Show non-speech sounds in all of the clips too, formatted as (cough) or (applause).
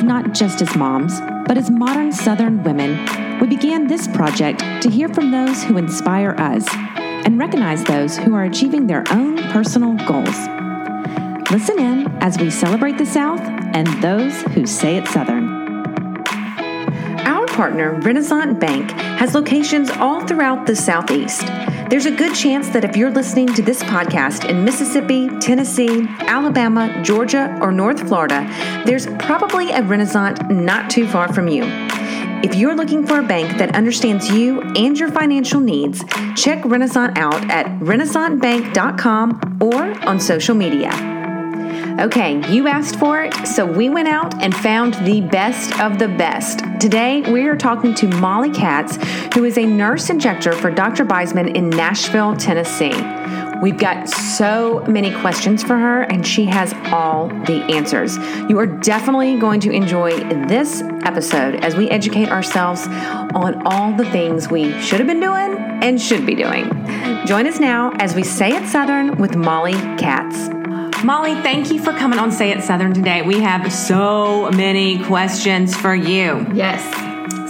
Not just as moms, but as modern Southern women, we began this project to hear from those who inspire us and recognize those who are achieving their own personal goals. Listen in as we celebrate the South and those who say it Southern. Our partner, Renaissance Bank, has locations all throughout the Southeast. There's a good chance that if you're listening to this podcast in Mississippi, Tennessee, Alabama, Georgia, or North Florida, there's probably a Renaissance not too far from you. If you're looking for a bank that understands you and your financial needs, check Renaissance out at renaissancebank.com or on social media. Okay, you asked for it, so we went out and found the best of the best. Today, we are talking to Molly Katz, who is a nurse injector for Dr. Biesman in Nashville, Tennessee. We've got so many questions for her, and she has all the answers. You are definitely going to enjoy this episode as we educate ourselves on all the things we should have been doing and should be doing. Join us now as we say it Southern with Molly Katz. Molly, thank you for coming on Say It Southern today. We have so many questions for you. Yes.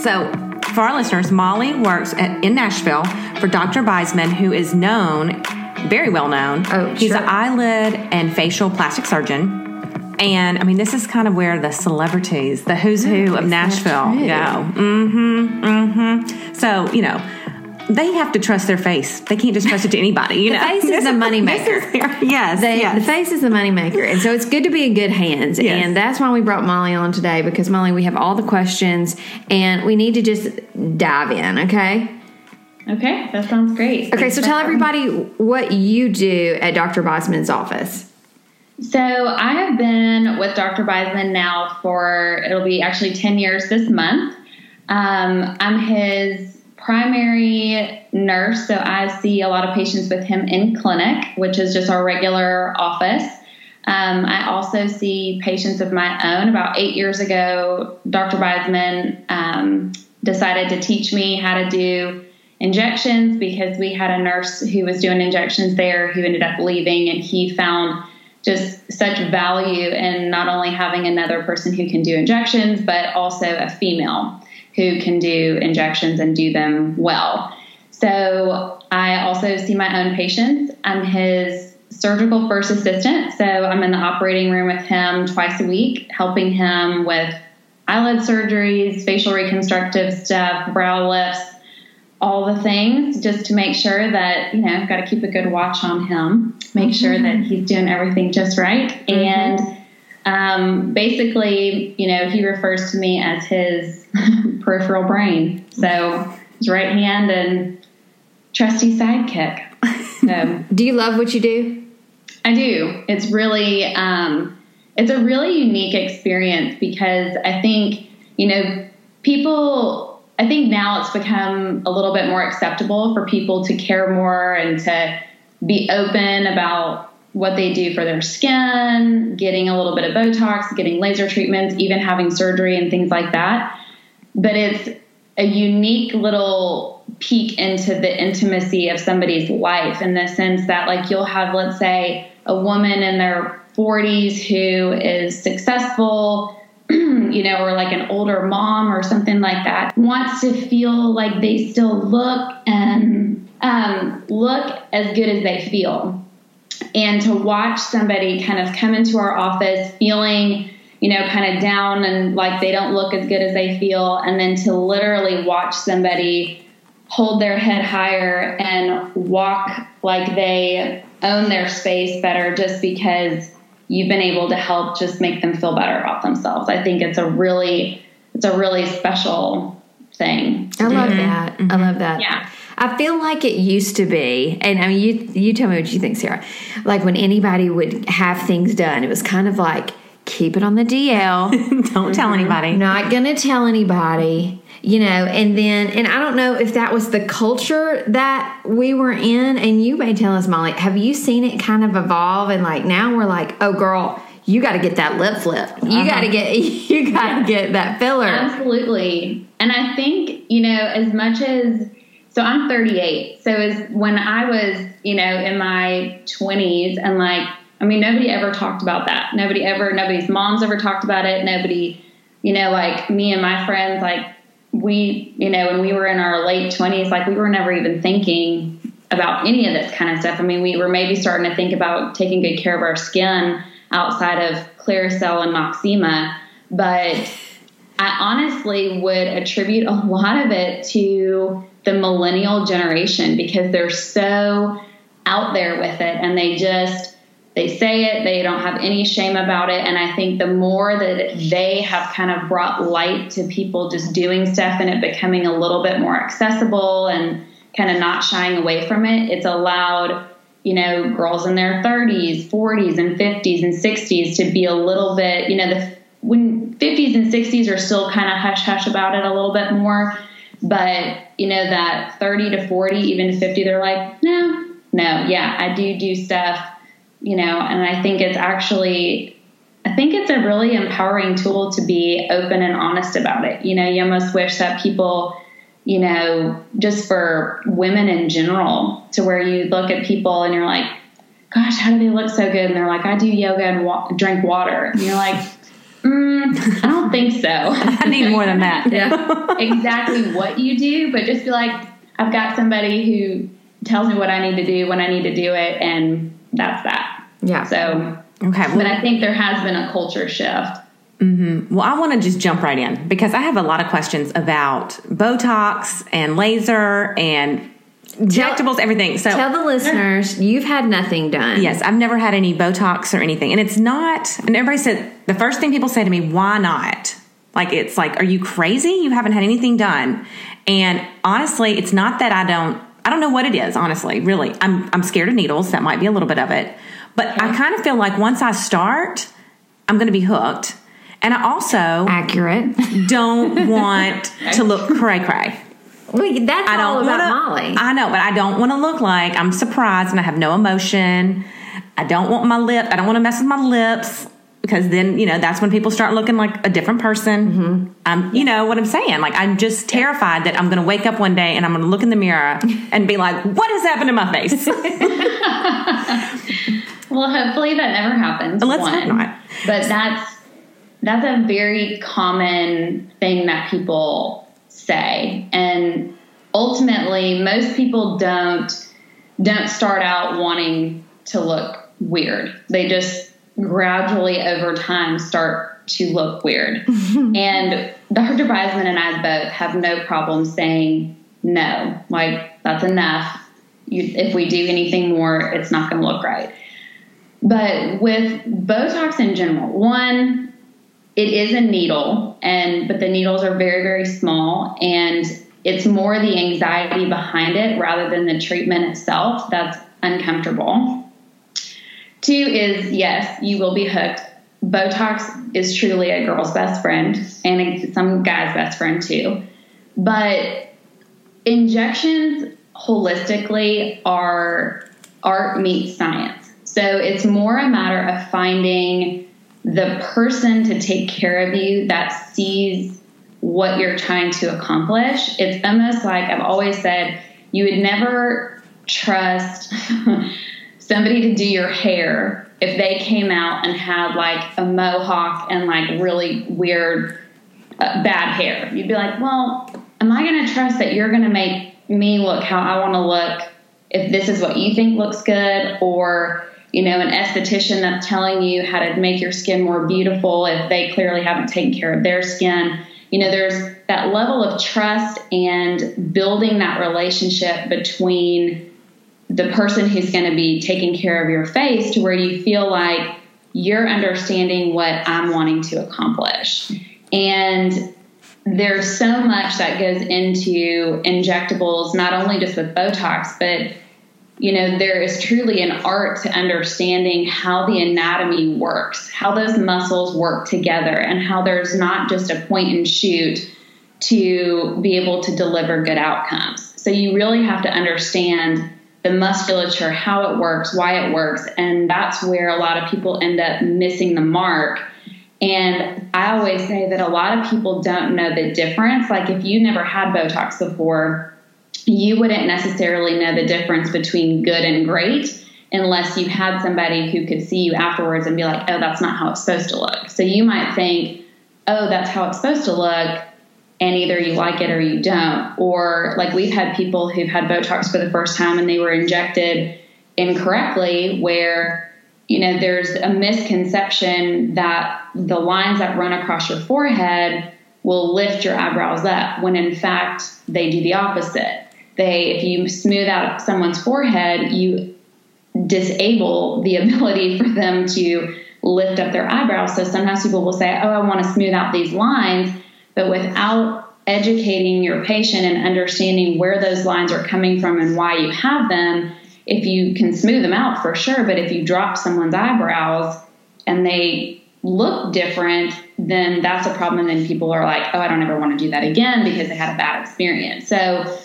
So, for our listeners, Molly works at, in Nashville for Dr. Biesman, who is known, very well known. Oh, He's sure. an eyelid and facial plastic surgeon. And I mean, this is kind of where the celebrities, the who's who of Nashville, go. Mm-hmm. Mm-hmm. So, you know, they have to trust their face. They can't just trust it to anybody. You The know, face is the moneymaker. (laughs) yes, They, yes. The face is the money maker, And so it's good to be in good hands. Yes. And that's why we brought Molly on today because, Molly, we have all the questions and we need to just dive in, okay? Okay, that sounds great. Okay, Thanks so tell having everybody what you do at Dr. Biesman's office. So I have been with Dr. Biesman now for it'll be actually ten years this month. Um, I'm his primary nurse, so I see a lot of patients with him in clinic, which is just our regular office. Um, I also see patients of my own. About eight years ago, Dr. Biesman um, decided to teach me how to do injections because we had a nurse who was doing injections there who ended up leaving, and he found just such value in not only having another person who can do injections, but also a female who can do injections and do them well. So I also see my own patients. I'm his surgical first assistant. So I'm in the operating room with him twice a week, helping him with eyelid surgeries, facial reconstructive stuff, brow lifts, all the things, just to make sure that, you know, I've got to keep a good watch on him, make sure that he's doing everything just right. And um, basically, you know, he refers to me as his (laughs) peripheral brain. So his right hand and trusty sidekick. So (laughs) Do you love what you do? I do. It's really, um, it's a really unique experience because I think, you know, people, I think now it's become a little bit more acceptable for people to care more and to be open about what they do for their skin, getting a little bit of Botox, getting laser treatments, even having surgery and things like that. But it's a unique little peek into the intimacy of somebody's life in the sense that, like, you'll have, let's say, a woman in their 40s who is successful, (clears throat) you know, or like an older mom or something like that, wants to feel like they still look and um, look as good as they feel. And to watch somebody kind of come into our office feeling you know kind of down and like they don't look as good as they feel and then to literally watch somebody hold their head higher and walk like they own their space better just because you've been able to help just make them feel better about themselves i think it's a really it's a really special thing I love mm-hmm. that. I mm-hmm. love that. Yeah. I feel like it used to be, and I mean, you you tell me what you think, Sarah. Like when anybody would have things done, it was kind of like keep it on the DL. (laughs) Don't tell mm-hmm. anybody. not gonna tell anybody you know and then and i don't know if that was the culture that we were in and you may tell us molly have you seen it kind of evolve and like now we're like oh girl you got to get that lip flip you uh-huh. got to get (laughs) you got to get that filler Absolutely. And I think, you know, as much as so I'm 38. So as when I was, you know, in my 20s and like I mean, nobody ever talked about that. Nobody ever, nobody's moms ever talked about it. Nobody, you know, like me and my friends, like we, you know, when we were in our late 20s, like we were never even thinking about any of this kind of stuff. I mean, we were maybe starting to think about taking good care of our skin outside of Clearasil and Noxzema, but I honestly would attribute a lot of it to the millennial generation because they're so out there with it and they just they say it they don't have any shame about it. And i think the more that they have kind of brought light to people just doing stuff and it becoming a little bit more accessible and kind of not shying away from it it's allowed you know girls in their 30s 40s and 50s and 60s to be a little bit you know the when 50s and 60s are still kind of hush hush about it a little bit more but you know that 30 to 40 even to 50 they're like no no yeah i do do stuff you know and i think it's actually i think it's a really empowering tool to be open and honest about it you know you almost wish that people you know just for women in general to where you look at people and you're like gosh how do they look so good and they're like i do yoga and wa- drink water and you're like Mm, I don't think so. (laughs) I need more than that. (laughs) yeah, exactly what you do, but just be like, I've got somebody who tells me what I need to do when I need to do it, and that's that. Yeah. So, Okay. Well, but I think there has been a culture shift. Mm-hmm. well, I want to just jump right in because I have a lot of questions about Botox and laser and injectables, everything. So Tell the listeners you've had nothing done. Yes, I've never had any Botox or anything. And it's not, and everybody said, the first thing people say to me, why not? Like, it's like, are you crazy? You haven't had anything done. And honestly, it's not that I don't, I don't know what it is, honestly, really. I'm, I'm scared of needles. That might be a little bit of it. But I kind of feel like once I start, I'm going to be hooked. And I also Accurate. (laughs) don't want to look cray cray. well, that's I all don't about wanna, Molly. I know, but I don't want to look like I'm surprised and I have no emotion. I don't want my lip. I don't want to mess with my lips because then you know that's when people start looking like a different person. Mm-hmm. Um, you know what I'm saying? Like I'm just terrified that I'm going to wake up one day and I'm going to look in the mirror and be like, "What has happened to my face?" (laughs) (laughs) (laughs) Well, hopefully that never happens. One. not. But that's that's a very common thing that people say, and ultimately, most people don't don't start out wanting to look weird. They just gradually over time start to look weird. (laughs) and Dr. Biesman and I both have no problem saying no. Like that's enough. You, if we do anything more, it's not going to look right. But with Botox in general, one, it is a needle, and but the needles are very, very small, and it's more the anxiety behind it rather than the treatment itself that's uncomfortable. Two is yes, you will be hooked. Botox is truly a girl's best friend and some guy's best friend too. But injections holistically are art meets science. So it's more a matter of finding the person to take care of you that sees what you're trying to accomplish. It's almost like I've always said you would never trust (laughs) somebody to do your hair if they came out and had like a mohawk and like really weird uh, bad hair. You'd be like, well, am I going to trust that you're going to make me look how I want to look if this is what you think looks good or you know an esthetician that's telling you how to make your skin more beautiful if they clearly haven't taken care of their skin you know there's that level of trust and building that relationship between the person who's going to be taking care of your face to where you feel like you're understanding what I'm wanting to accomplish. And there's so much that goes into injectables, not only just with Botox, but you know, there is truly an art to understanding how the anatomy works, how those muscles work together, and how there's not just a point and shoot to be able to deliver good outcomes. So you really have to understand the musculature, how it works, why it works, and that's where a lot of people end up missing the mark. And I always say that a lot of people don't know the difference. Like if you never had Botox before, you wouldn't necessarily know the difference between good and great. unless you had somebody who could see you afterwards and be like, oh, that's not how it's supposed to look. So you might think, oh, that's how it's supposed to look. And either you like it or you don't. Or like we've had people who've had Botox for the first time and they were injected incorrectly, where, you know, there's a misconception that the lines that run across your forehead will lift your eyebrows up when in fact they do the opposite. They, if you smooth out someone's forehead, you disable the (laughs) ability for them to lift up their eyebrows. So sometimes people will say, Oh, I want to smooth out these lines, but without educating your patient and understanding where those lines are coming from and why you have them, if you can smooth them out for sure, but if you drop someone's eyebrows and they look different, then that's a problem. And then people are like, oh, I don't ever want to do that again because they had a bad experience. So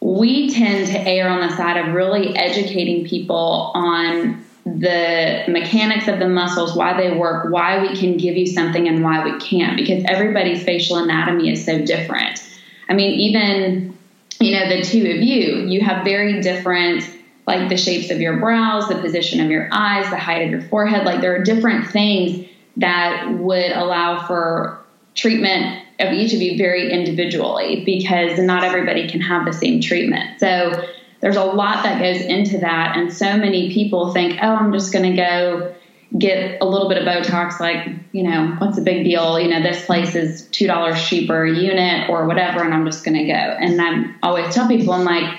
we tend to err on the side of really educating people on the mechanics of the muscles, why they work, why we can give you something and why we can't, because everybody's facial anatomy is so different. I mean, even, you know, the two of you, you have very different, like the shapes of your brows, the position of your eyes, the height of your forehead. Like there are different things that would allow for treatment of each of you very individually because not everybody can have the same treatment. So there's a lot that goes into that. And so many people think, oh, I'm just going to go get a little bit of Botox, like, you know, what's the big deal? You know, this place is $2 cheaper a unit or whatever, and I'm just going to go. And I always tell people, I'm like,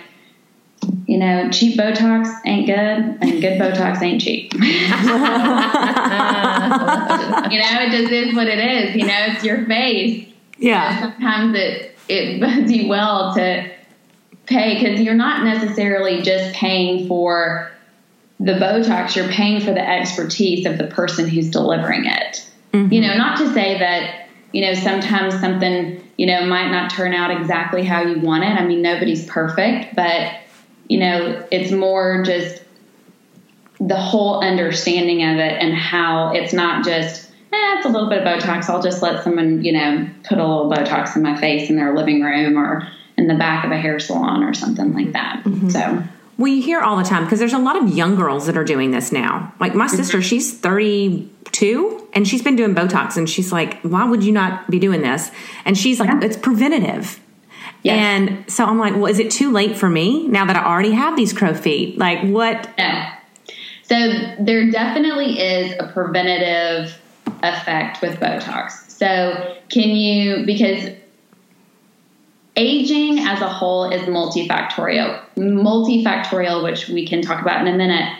you know, cheap Botox ain't good, and good Botox ain't cheap. (laughs) you know, it just is what it is. You know, it's your face. Yeah. Know, sometimes it (laughs) it bodes you well to pay because you're not necessarily just paying for the Botox, you're paying for the expertise of the person who's delivering it. Mm-hmm. You know, not to say that, you know, sometimes something, you know, might not turn out exactly how you want it. I mean, nobody's perfect, but, you know, it's more just the whole understanding of it and how it's not just, eh, it's a little bit of Botox. I'll just let someone, you know, put a little Botox in my face in their living room or, in the back of a hair salon or something like that. Mm-hmm. So. Well, you hear all the time because there's a lot of young girls that are doing this now. Like my sister, mm-hmm. she's 32 and she's been doing Botox and she's like, why would you not be doing this? And she's like, yeah. it's preventative. Yes. And so I'm like, well, is it too late for me now that I already have these crow feet? Like, what? No. So there definitely is a preventative effect with Botox. So can you, because aging as a whole is multifactorial, multifactorial, which we can talk about in a minute.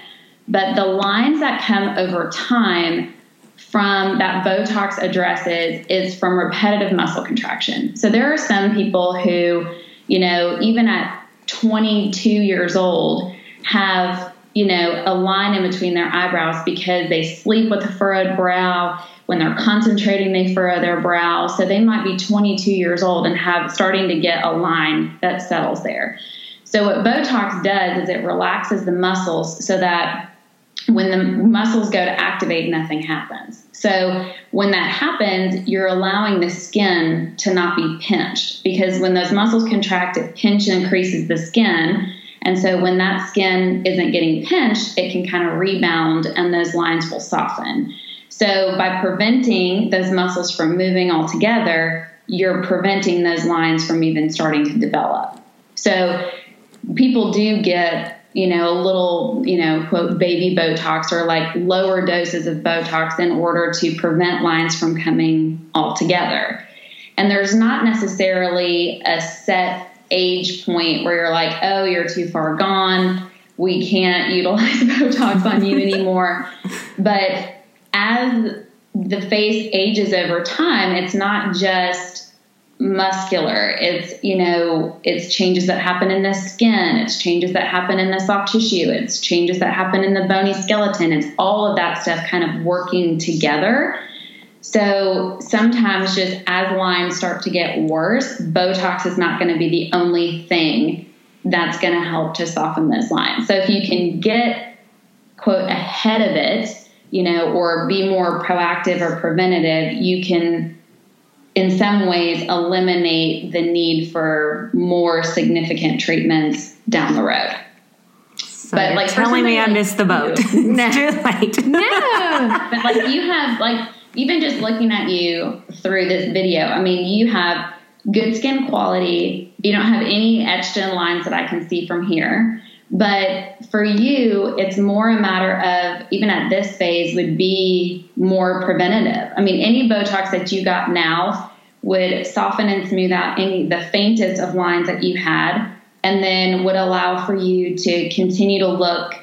But the lines that come over time from that Botox addresses is from repetitive muscle contraction. So there are some people who, you know, even at 22 years old, have, you know, a line in between their eyebrows because they sleep with a furrowed brow when they're concentrating, they furrow their brow. So they might be 22 years old and have starting to get a line that settles there. So what Botox does is it relaxes the muscles so that when the muscles go to activate, nothing happens. So when that happens, you're allowing the skin to not be pinched because when those muscles contract, it pinch increases the skin. And so when that skin isn't getting pinched, it can kind of rebound and those lines will soften. So by preventing those muscles from moving altogether, you're preventing those lines from even starting to develop. So people do get, you know, a little, you know, quote, baby Botox or like lower doses of Botox in order to prevent lines from coming all together. And there's not necessarily a set age point where you're like, oh, you're too far gone. We can't utilize (laughs) Botox on you (laughs) anymore. But as the face ages over time, it's not just muscular. It's, you know, it's changes that happen in the skin, it's changes that happen in the soft tissue, it's changes that happen in the bony skeleton. It's all of that stuff kind of working together. So sometimes, just as lines start to get worse, Botox is not going to be the only thing that's going to help to soften those lines. So if you can get, quote, ahead of it, you know, or be more proactive or preventative, you can in some ways eliminate the need for more significant treatments down the road. So but like telling me like I missed the boat. (laughs) no. too late. (laughs) no. but like you have like even just looking at you through this video, I mean, you have good skin quality. You don't have any etched in lines that I can see from here. But for you, it's more a matter of, even at this phase, would be more preventative. I mean, any Botox that you got now would soften and smooth out any the faintest of lines that you had, and then would allow for you to continue to look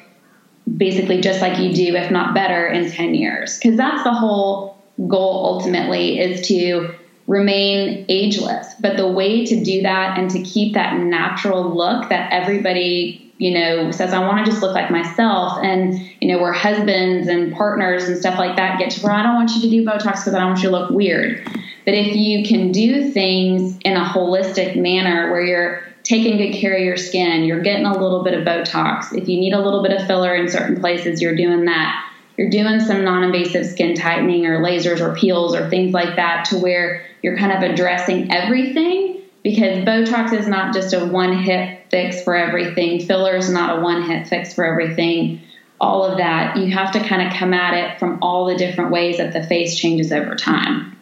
basically just like you do, if not better, in 10 years. Because that's the whole goal ultimately is to remain ageless. But the way to do that and to keep that natural look that everybody you know, says, I want to just look like myself. And, you know, where husbands and partners and stuff like that get to where I don't want you to do Botox because I don't want you to look weird. But if you can do things in a holistic manner where you're taking good care of your skin, you're getting a little bit of Botox. If you need a little bit of filler in certain places, you're doing that. You're doing some non invasive skin tightening or lasers or peels or things like that to where you're kind of addressing everything because Botox is not just a one hit fix for everything, filler is not a one hit fix for everything. All of that, you have to kind of come at it from all the different ways that the face changes over time.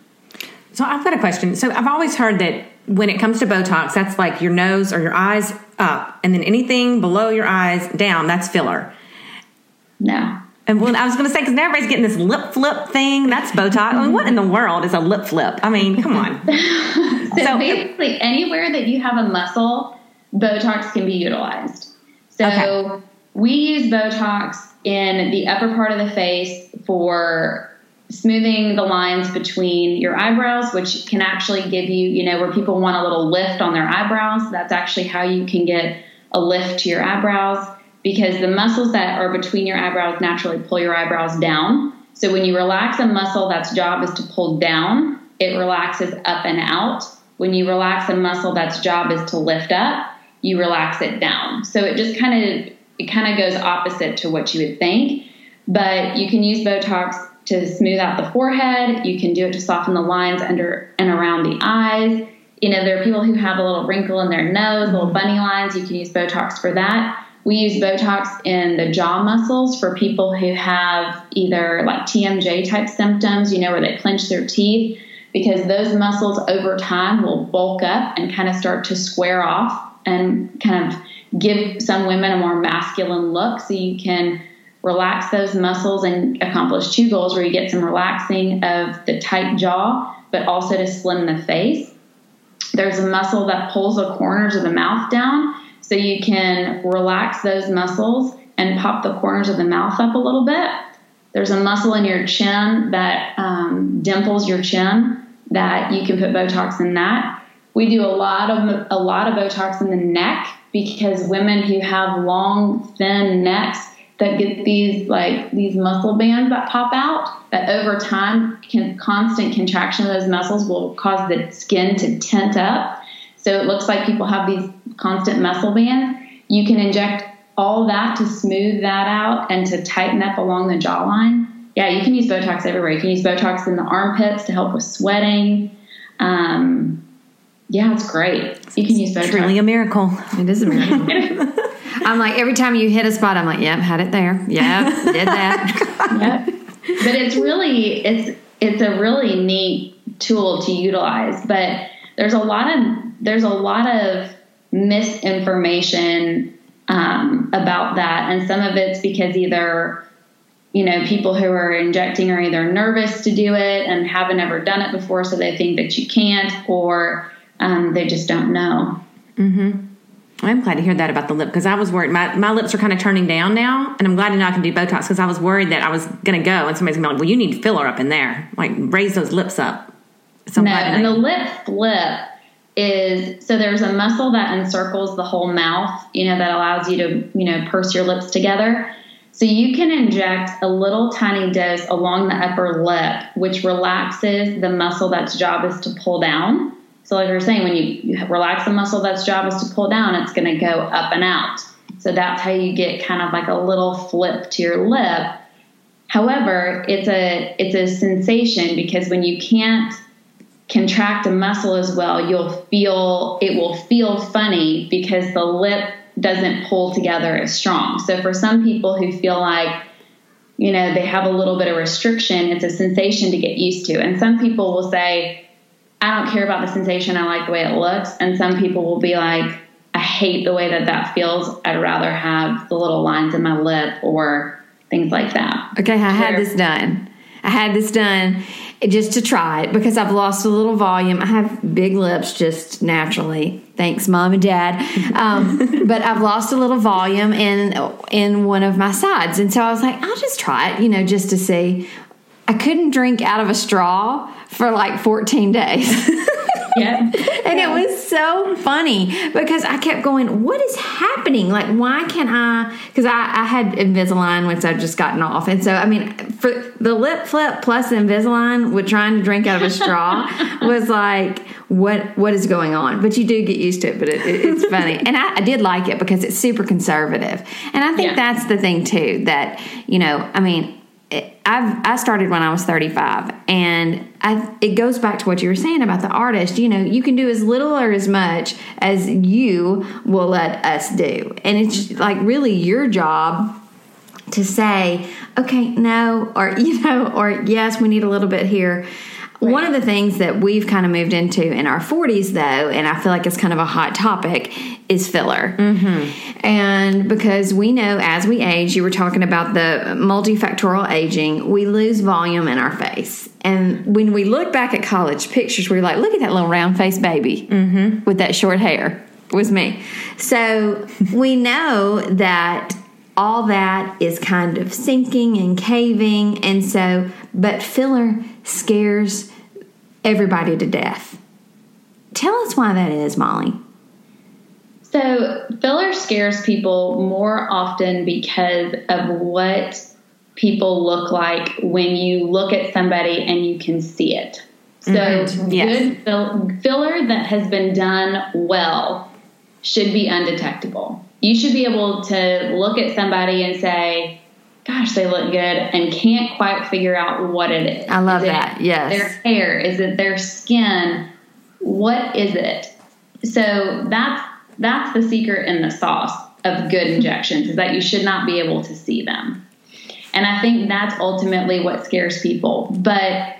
So I've got a question. So I've always heard that when it comes to Botox, that's like your nose or your eyes up, and then anything below your eyes down, that's filler. No. And when I was going to say, because everybody's getting this lip flip thing, that's Botox. I mean, what in the world is a lip flip? I mean, come on. (laughs) so, so, basically, anywhere that you have a muscle, Botox can be utilized. So okay. we use Botox in the upper part of the face for smoothing the lines between your eyebrows, which can actually give you, you know, where people want a little lift on their eyebrows. That's actually how you can get a lift to your eyebrows because the muscles that are between your eyebrows naturally pull your eyebrows down. So when you relax a muscle that's job is to pull down, it relaxes up and out. When you relax a muscle that's job is to lift up, you relax it down. So it just kind of it kind of goes opposite to what you would think. But you can use Botox to smooth out the forehead. You can do it to soften the lines under and around the eyes. You know, there are people who have a little wrinkle in their nose, little bunny lines. You can use Botox for that. We use Botox in the jaw muscles for people who have either like TMJ type symptoms, you know, where they clench their teeth, because those muscles over time will bulk up and kind of start to square off and kind of give some women a more masculine look. So you can relax those muscles and accomplish two goals where you get some relaxing of the tight jaw, but also to slim the face. There's a muscle that pulls the corners of the mouth down so you can relax those muscles and pop the corners of the mouth up a little bit. There's a muscle in your chin that um, dimples your chin that you can put Botox in that. We do a lot of a lot of Botox in the neck because women who have long, thin necks that get these like these muscle bands that pop out that over time can constant contraction of those muscles will cause the skin to tent up so it looks like people have these constant muscle bands. You can inject all that to smooth that out and to tighten up along the jawline. Yeah, you can use Botox everywhere. You can use Botox in the armpits to help with sweating. Um, yeah, it's great. You can use Botox. It's really a miracle. It is a miracle. (laughs) (laughs) I'm like every time you hit a spot, I'm like, yep, had it there. Yep, did that. (laughs) yep. But it's really it's it's a really neat tool to utilize. But there's a lot of there's a lot of misinformation um, about that, and some of it's because either you know people who are injecting are either nervous to do it and haven't ever done it before, so they think that you can't, or um, they just don't know. Mm-hmm. I'm glad to hear that about the lip because I was worried. My, my lips are kind of turning down now, and I'm glad to know I can do Botox because I was worried that I was going to go and somebody's going to be like, well, you need filler up in there. Like, raise those lips up. So no, and the lip flip is so there's a muscle that encircles the whole mouth, you know, that allows you to, you know, purse your lips together. So you can inject a little tiny dose along the upper lip, which relaxes the muscle that's job is to pull down. So like you're saying, when you, you relax the muscle that's job is to pull down, it's going to go up and out. So that's how you get kind of like a little flip to your lip. However, it's a it's a sensation because when you can't contract a muscle as well, you'll feel it will feel funny because the lip doesn't pull together as strong. So for some people who feel like, you know, they have a little bit of restriction, it's a sensation to get used to. And some people will say, I don't care about the sensation, I like the way it looks. And some people will be like, I hate the way that that feels. I'd rather have the little lines in my lip or things like that. Okay, I had this done. I had this done just to try it because I've lost a little volume. I have big lips just naturally. Thanks, mom and dad. Um, (laughs) but I've lost a little volume in in one of my sides, and so I was like, I'll just try it, you know, just to see. I couldn't drink out of a straw for like 14 days. (laughs) (laughs) Yeah. and it was so funny because I kept going, what is happening? Like, why can't I? Because I, I had Invisalign, which I've just gotten off. And so, I mean, for the lip flip plus Invisalign with trying to drink out of a straw (laughs) was like, what what is going on? But you do get used to it, but it, it, it's funny. (laughs) and I, I, did like it because it's super conservative. And I think yeah. that's the thing, too, that, you know, I mean, I've I started when I was 35 and I, it goes back to what you were saying about the artist. You know you can do as little or as much as you will let us do. And it's like really your job to say okay no or (laughs) you know or yes we need a little bit here. Right. One of the things that we've kind of moved into in our 40s, though, and I feel like it's kind of a hot topic, is filler. Mm-hmm. And because we know as we age, you were talking about the multifactorial aging, we lose volume in our face. And when we look back at college pictures, we're like, look at that little round faced baby mm-hmm. with that short hair. It was me. So (laughs) we know that all that is kind of sinking and caving. And so, but filler scares everybody to death. Tell us why that is, Molly. So, filler scares people more often because of what people look like when you look at somebody and you can see it. So, mm-hmm. yes. good fill- filler that has been done well should be undetectable. You should be able to look at somebody and say, gosh, they look good and can't quite figure out what it is. I love is that. Yes. Their hair? Is it their skin? What is it? So that's that's the secret in the sauce of good injections is that you should not be able to see them. And I think that's ultimately what scares people. But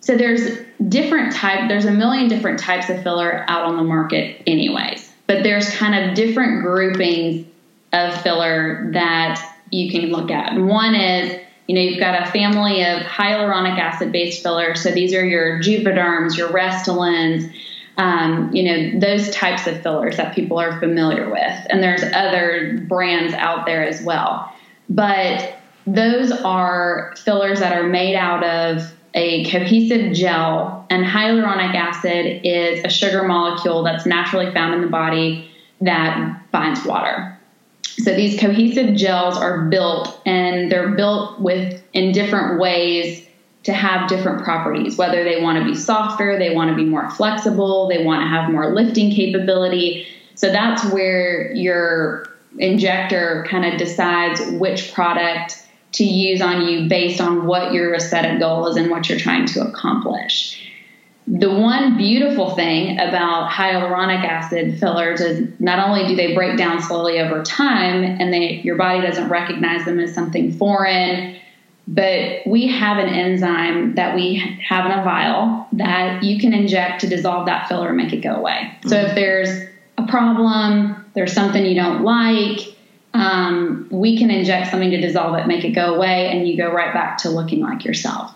so there's different type there's a million different types of filler out on the market anyways. But there's kind of different groupings of filler that you can look at. One is, you know, you've got a family of hyaluronic acid based fillers. So these are your Juvederms, your Restylanes, um, you know, those types of fillers that people are familiar with. And there's other brands out there as well. But those are fillers that are made out of a cohesive gel, and hyaluronic acid is a sugar molecule that's naturally found in the body that binds water. So these cohesive gels are built and they're built with in different ways to have different properties, whether they want to be softer, they want to be more flexible, they want to have more lifting capability. So that's where your injector kind of decides which product to use on you based on what your aesthetic goal is and what you're trying to accomplish. The one beautiful thing about hyaluronic acid fillers is not only do they break down slowly over time and they your body doesn't recognize them as something foreign, but we have an enzyme that we have in a vial that you can inject to dissolve that filler and make it go away. Mm-hmm. So if there's a problem, there's something you don't like, um, we can inject something to dissolve it, make it go away, and you go right back to looking like yourself.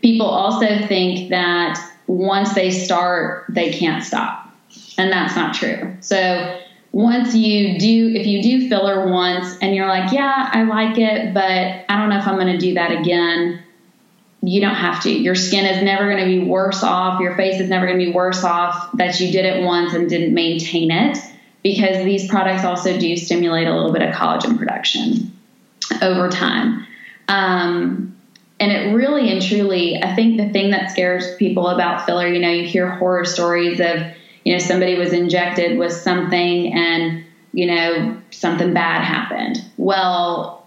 People also think that once they start, they can't stop. And that's not true. So once you do, if you do filler once and you're like, yeah, I like it, but I don't know if I'm going to do that again, you don't have to. Your skin is never going to be worse off. Your face is never going to be worse off that you did it once and didn't maintain it because these products also do stimulate a little bit of collagen production over time. Um, and it really and truly, I think the thing that scares people about filler, you know, you hear horror stories of, you know, somebody was injected with something and, you know, something bad happened. Well,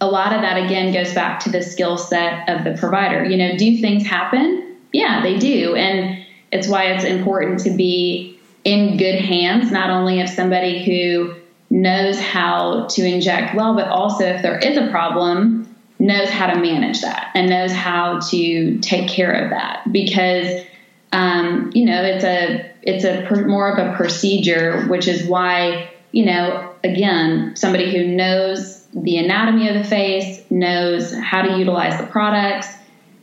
a lot of that again goes back to the skill set of the provider. You know, do things happen? Yeah, they do. And it's why it's important to be in good hands, not only of somebody who knows how to inject well, but also if there is a problem, knows how to manage that and knows how to take care of that because um, you know it's a it's a per, more of a procedure, which is why you know again somebody who knows the anatomy of the face knows how to utilize the products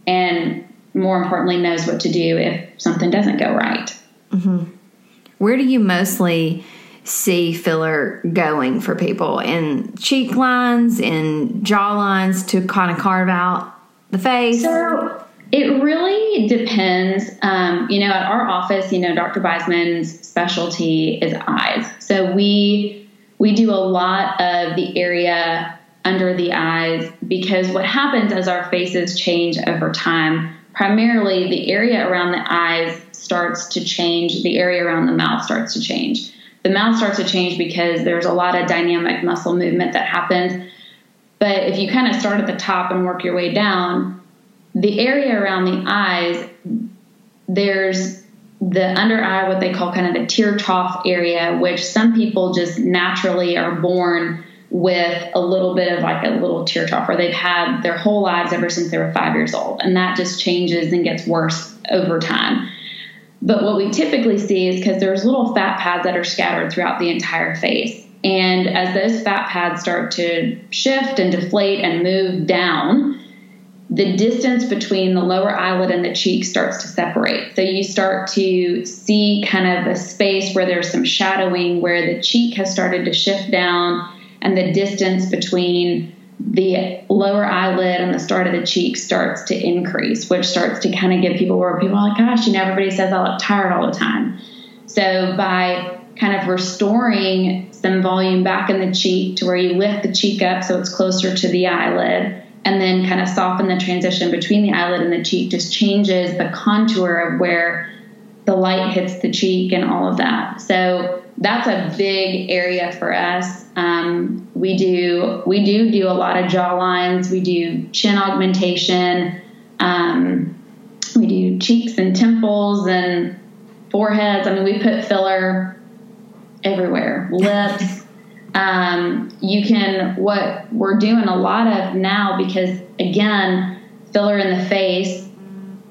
and more importantly knows what to do if something doesn't go right. Mm-hmm. Where do you mostly see filler going for people in cheek lines, in jaw lines to kind of carve out the face? So it really depends. Um, you know, at our office, you know, Dr. Biesman's specialty is eyes. So we we do a lot of the area under the eyes because what happens as our faces change over time, primarily the area around the eyes starts to change, the area around the mouth starts to change. The mouth starts to change because there's a lot of dynamic muscle movement that happens. But if you kind of start at the top and work your way down, the area around the eyes, there's the under eye, what they call kind of the tear trough area, which some people just naturally are born with a little bit of like a little tear trough where they've had their whole lives ever since they were five years old. And that just changes and gets worse over time. But what we typically see is because there's little fat pads that are scattered throughout the entire face. And as those fat pads start to shift and deflate and move down, the distance between the lower eyelid and the cheek starts to separate. So you start to see kind of a space where there's some shadowing where the cheek has started to shift down and the distance between the lower eyelid and the start of the cheek starts to increase, which starts to kind of give people where people are like, gosh, you know, everybody says I look tired all the time. So by kind of restoring some volume back in the cheek to where you lift the cheek up so it's closer to the eyelid and then kind of soften the transition between the eyelid and the cheek just changes the contour of where the light hits the cheek and all of that. So that's a big area for us. Um, we do we do do a lot of jaw lines. We do chin augmentation. Um, we do cheeks and temples and foreheads. I mean, we put filler everywhere. (laughs) Lips. Um, you can what we're doing a lot of now because again, filler in the face.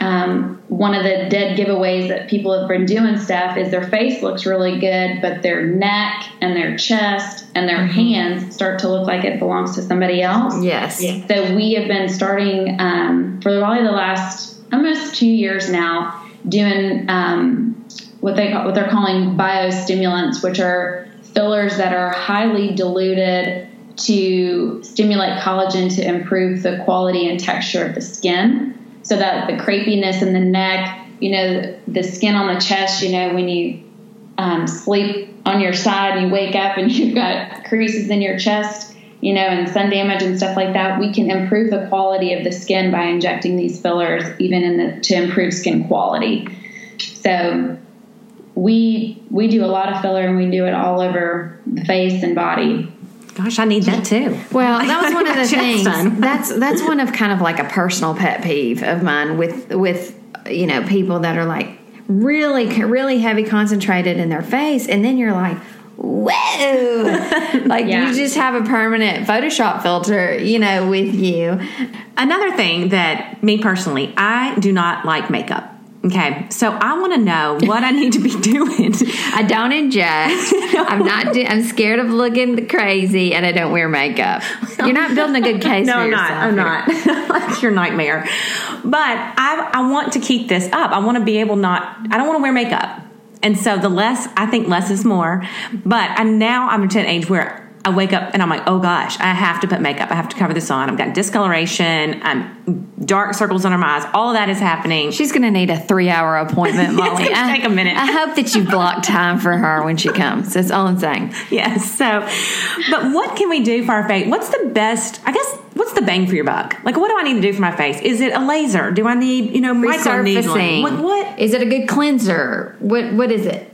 Um, one of the dead giveaways that people have been doing stuff is their face looks really good, but their neck and their chest and their mm-hmm. hands start to look like it belongs to somebody else. Yes. So we have been starting um, for probably the last almost two years now doing um, what they what they're calling biostimulants, which are fillers that are highly diluted to stimulate collagen to improve the quality and texture of the skin so that the crepiness in the neck, you know, the skin on the chest, you know, when you um, sleep on your side, and you wake up and (laughs) you've got creases in your chest, you know, and sun damage and stuff like that. We can improve the quality of the skin by injecting these fillers, even in the to improve skin quality. So we we do a lot of filler and we do it all over the face and body. Gosh, I need that too. Well, that was one of the (laughs) things. That's that's one of kind of like a personal pet peeve of mine with with you know people that are like really really heavy concentrated in their face, and then you're like. Whoa! (laughs) like yeah. you just have a permanent Photoshop filter, you know, with you. Another thing that me personally, I do not like makeup. Okay, so I want to know what I need to be (laughs) doing. I don't inject. (laughs) I'm not. Do- I'm scared of looking crazy, and I don't wear makeup. You're not building a good (laughs) case. no, I'm not. I'm not. That's your nightmare. But I, I want to keep this up. I want to be able not. I don't want to wear makeup, and so the less I think less is more. But I now I'm to an age where I wake up and I'm like, oh gosh, I have to put makeup. I have to cover this on. I've got discoloration. I'm dark circles under my eyes. All of that is happening. She's going to need a three hour appointment, (laughs) Molly. take a minute. I hope that you block time for her when she comes. That's all I'm saying. Yes. So, but what can we do for our face? What's the best, I guess, what's the bang for your buck? Like, what do I need to do for my face? Is it a laser? Do I need, you know, micro needling? What, what? Is it a good cleanser? What What is it?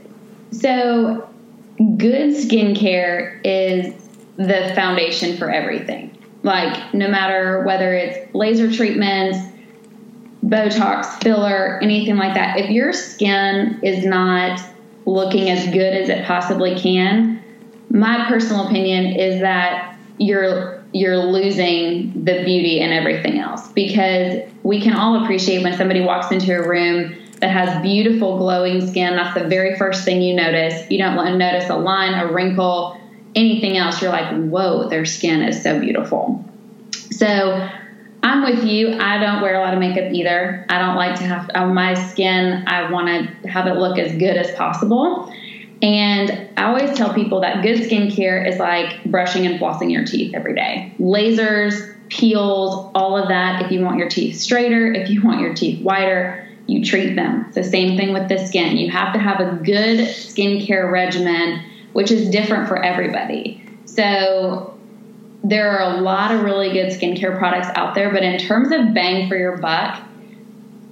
So, good skincare is the foundation for everything. Like, no matter whether it's laser treatments, Botox, filler, anything like that, if your skin is not looking as good as it possibly can, my personal opinion is that you're you're losing the beauty and everything else because we can all appreciate when somebody walks into a room that has beautiful glowing skin that's the very first thing you notice you don't want to notice a line a wrinkle anything else you're like whoa their skin is so beautiful so I'm with you. I don't wear a lot of makeup either. I don't like to have on my skin. I want to have it look as good as possible. And I always tell people that good skincare is like brushing and flossing your teeth every day. Lasers, peels, all of that. If you want your teeth straighter, if you want your teeth whiter, you treat them. The same thing with the skin. You have to have a good skincare regimen, which is different for everybody. So there are a lot of really good skincare products out there, but in terms of bang for your buck,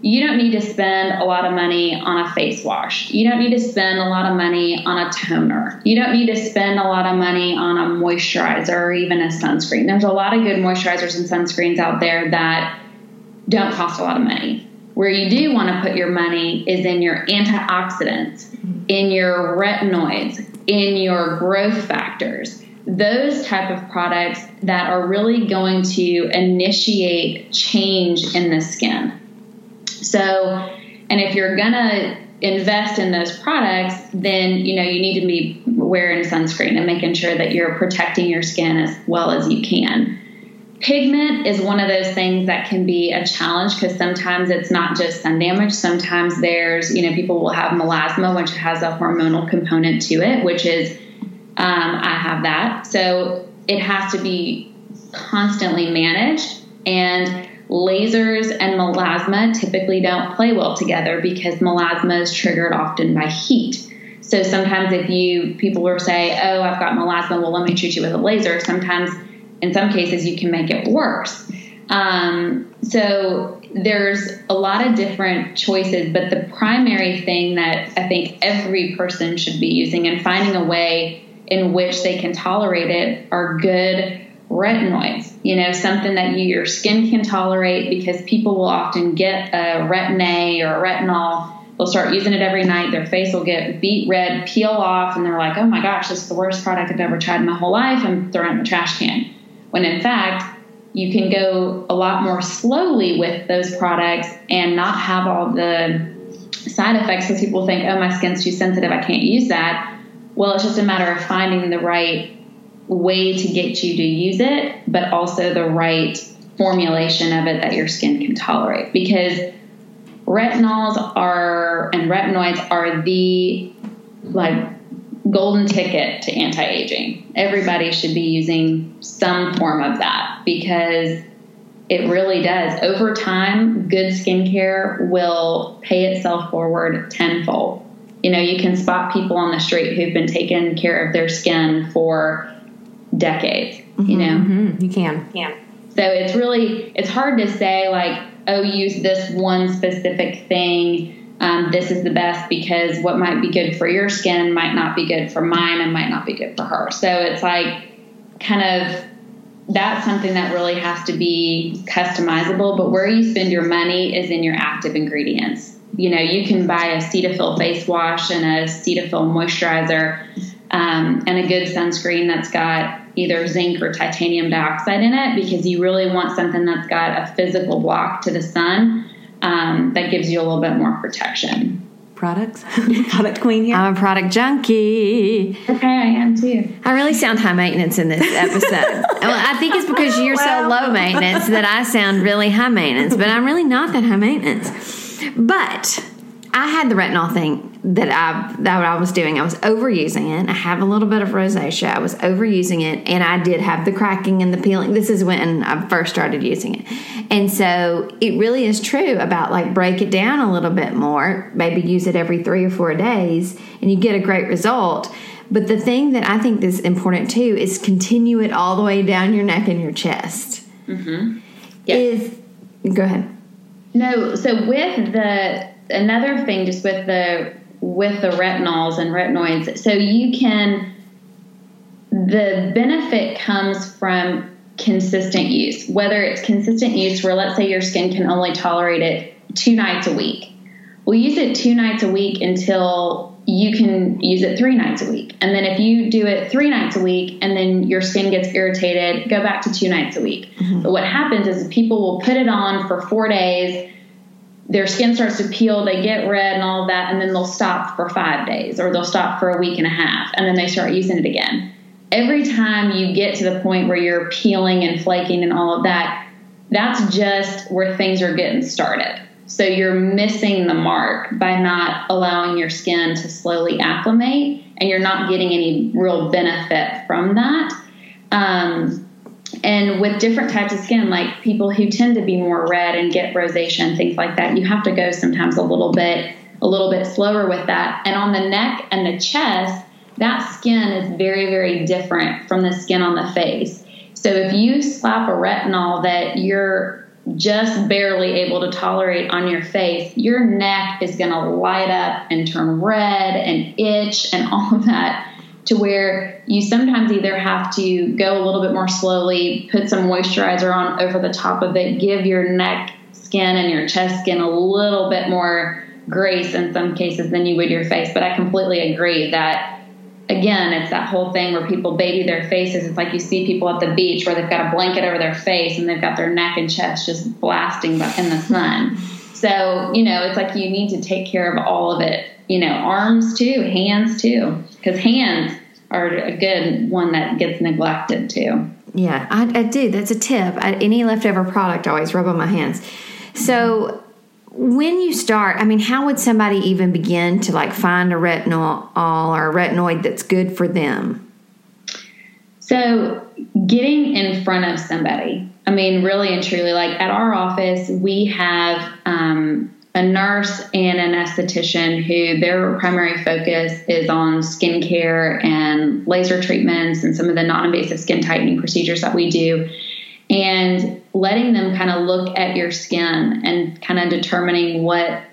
you don't need to spend a lot of money on a face wash. You don't need to spend a lot of money on a toner. You don't need to spend a lot of money on a moisturizer or even a sunscreen. There's a lot of good moisturizers and sunscreens out there that don't cost a lot of money. Where you do want to put your money is in your antioxidants, mm-hmm. in your retinoids, in your growth factors those type of products that are really going to initiate change in the skin. So, and if you're gonna invest in those products, then you know you need to be wearing sunscreen and making sure that you're protecting your skin as well as you can. Pigment is one of those things that can be a challenge because sometimes it's not just sun damage. Sometimes there's, you know, people will have melasma, which has a hormonal component to it, which is um, I have that. So it has to be constantly managed. And lasers and melasma typically don't play well together because melasma is triggered often by heat. So sometimes if you people will say, "Oh, I've got melasma, well, let me treat you with a laser." Sometimes, in some cases, you can make it worse. Um, so there's a lot of different choices, but the primary thing that I think every person should be using and finding a way in which they can tolerate it are good retinoids. You know, something that you, your skin can tolerate because people will often get a retin-A or a retinol. They'll start using it every night. Their face will get beet red, peel off, and they're like, oh my gosh, this is the worst product I've ever tried in my whole life, and throw it in the trash can. When in fact, you can go a lot more slowly with those products and not have all the side effects because people think, oh, my skin's too sensitive, I can't use that well, it's just a matter of finding the right way to get you to use it, but also the right formulation of it that your skin can tolerate. Because retinols are and retinoids are the like golden ticket to anti-aging. Everybody should be using some form of that because it really does. Over time, good skincare will pay itself forward tenfold you know, you can spot people on the street who've been taking care of their skin for decades, mm-hmm, you know? Mm-hmm. You can. Yeah. So it's really, it's hard to say like, oh, use this one specific thing. Um, this is the best because what might be good for your skin might not be good for mine and might not be good for her. So it's like kind of that's something that really has to be customizable. But where you spend your money is in your active ingredients you know, you can buy a Cetaphil face wash and a Cetaphil moisturizer um, and a good sunscreen that's got either zinc or titanium dioxide in it because you really want something that's got a physical block to the sun um, that gives you a little bit more protection. Products, (laughs) product queen here. I'm a product junkie. Okay, I am too. I really sound high maintenance in this episode. (laughs) well, I think it's because you're well, so low maintenance that I sound really high maintenance, but I'm really not that high maintenance. But I had the retinol thing that I that I was doing. I was overusing it. I have a little bit of rosacea. I was overusing it, and I did have the cracking and the peeling. This is when I first started using it, and so it really is true about like break it down a little bit more. Maybe use it every three or four days, and you get a great result. But the thing that I think is important too is continue it all the way down your neck and your chest. Mm-hmm. Is go ahead. No, so with the another thing, just with the with the retinols and retinoids, so you can the benefit comes from consistent use. Whether it's consistent use, where let's say your skin can only tolerate it two nights a week, we'll use it two nights a week until you can use it three nights a week. And then if you do it three nights a week and then your skin gets irritated, go back to two nights a week. Mm-hmm. But what happens is people will put it on for four days, their skin starts to peel, they get red and all of that, and then they'll stop for five days or they'll stop for a week and a half and then they start using it again. Every time you get to the point where you're peeling and flaking and all of that, that's just where things are getting started. So you're missing the mark by not allowing your skin to slowly acclimate, and you're not getting any real benefit from that. Um, and with different types of skin, like people who tend to be more red and get rosacea and things like that, you have to go sometimes a little bit a little bit slower with that. And on the neck and the chest, that skin is very, very different from the skin on the face. So if you slap a retinol that you're just barely able to tolerate on your face, your neck is going to light up and turn red and itch and (laughs) all of that to where you sometimes either have to go a little bit more slowly, put some moisturizer on over the top of it, give your neck skin and your chest skin a little bit more grace in some cases than you would your face. But I completely agree that again, it's that whole thing where people baby their faces. It's like you see people at the beach where they've got a blanket over their face and they've got their neck and chest just blasting in the sun. So, you know, it's like you need to take care of all of it. You know, arms too, hands too, because hands are a good one that gets neglected too. Yeah, I, I do. That's a tip. I, any leftover product, I always rub on my hands. So, when you start, I mean, how would somebody even begin to like find a retinol or a retinoid that's good for them? So, getting in front of somebody. I mean, really and truly, like at our office, we have um, a nurse and an esthetician who their primary focus is on skincare and laser treatments and some of the non invasive skin tightening procedures that we do and letting them kind of look at your skin and kind of determining what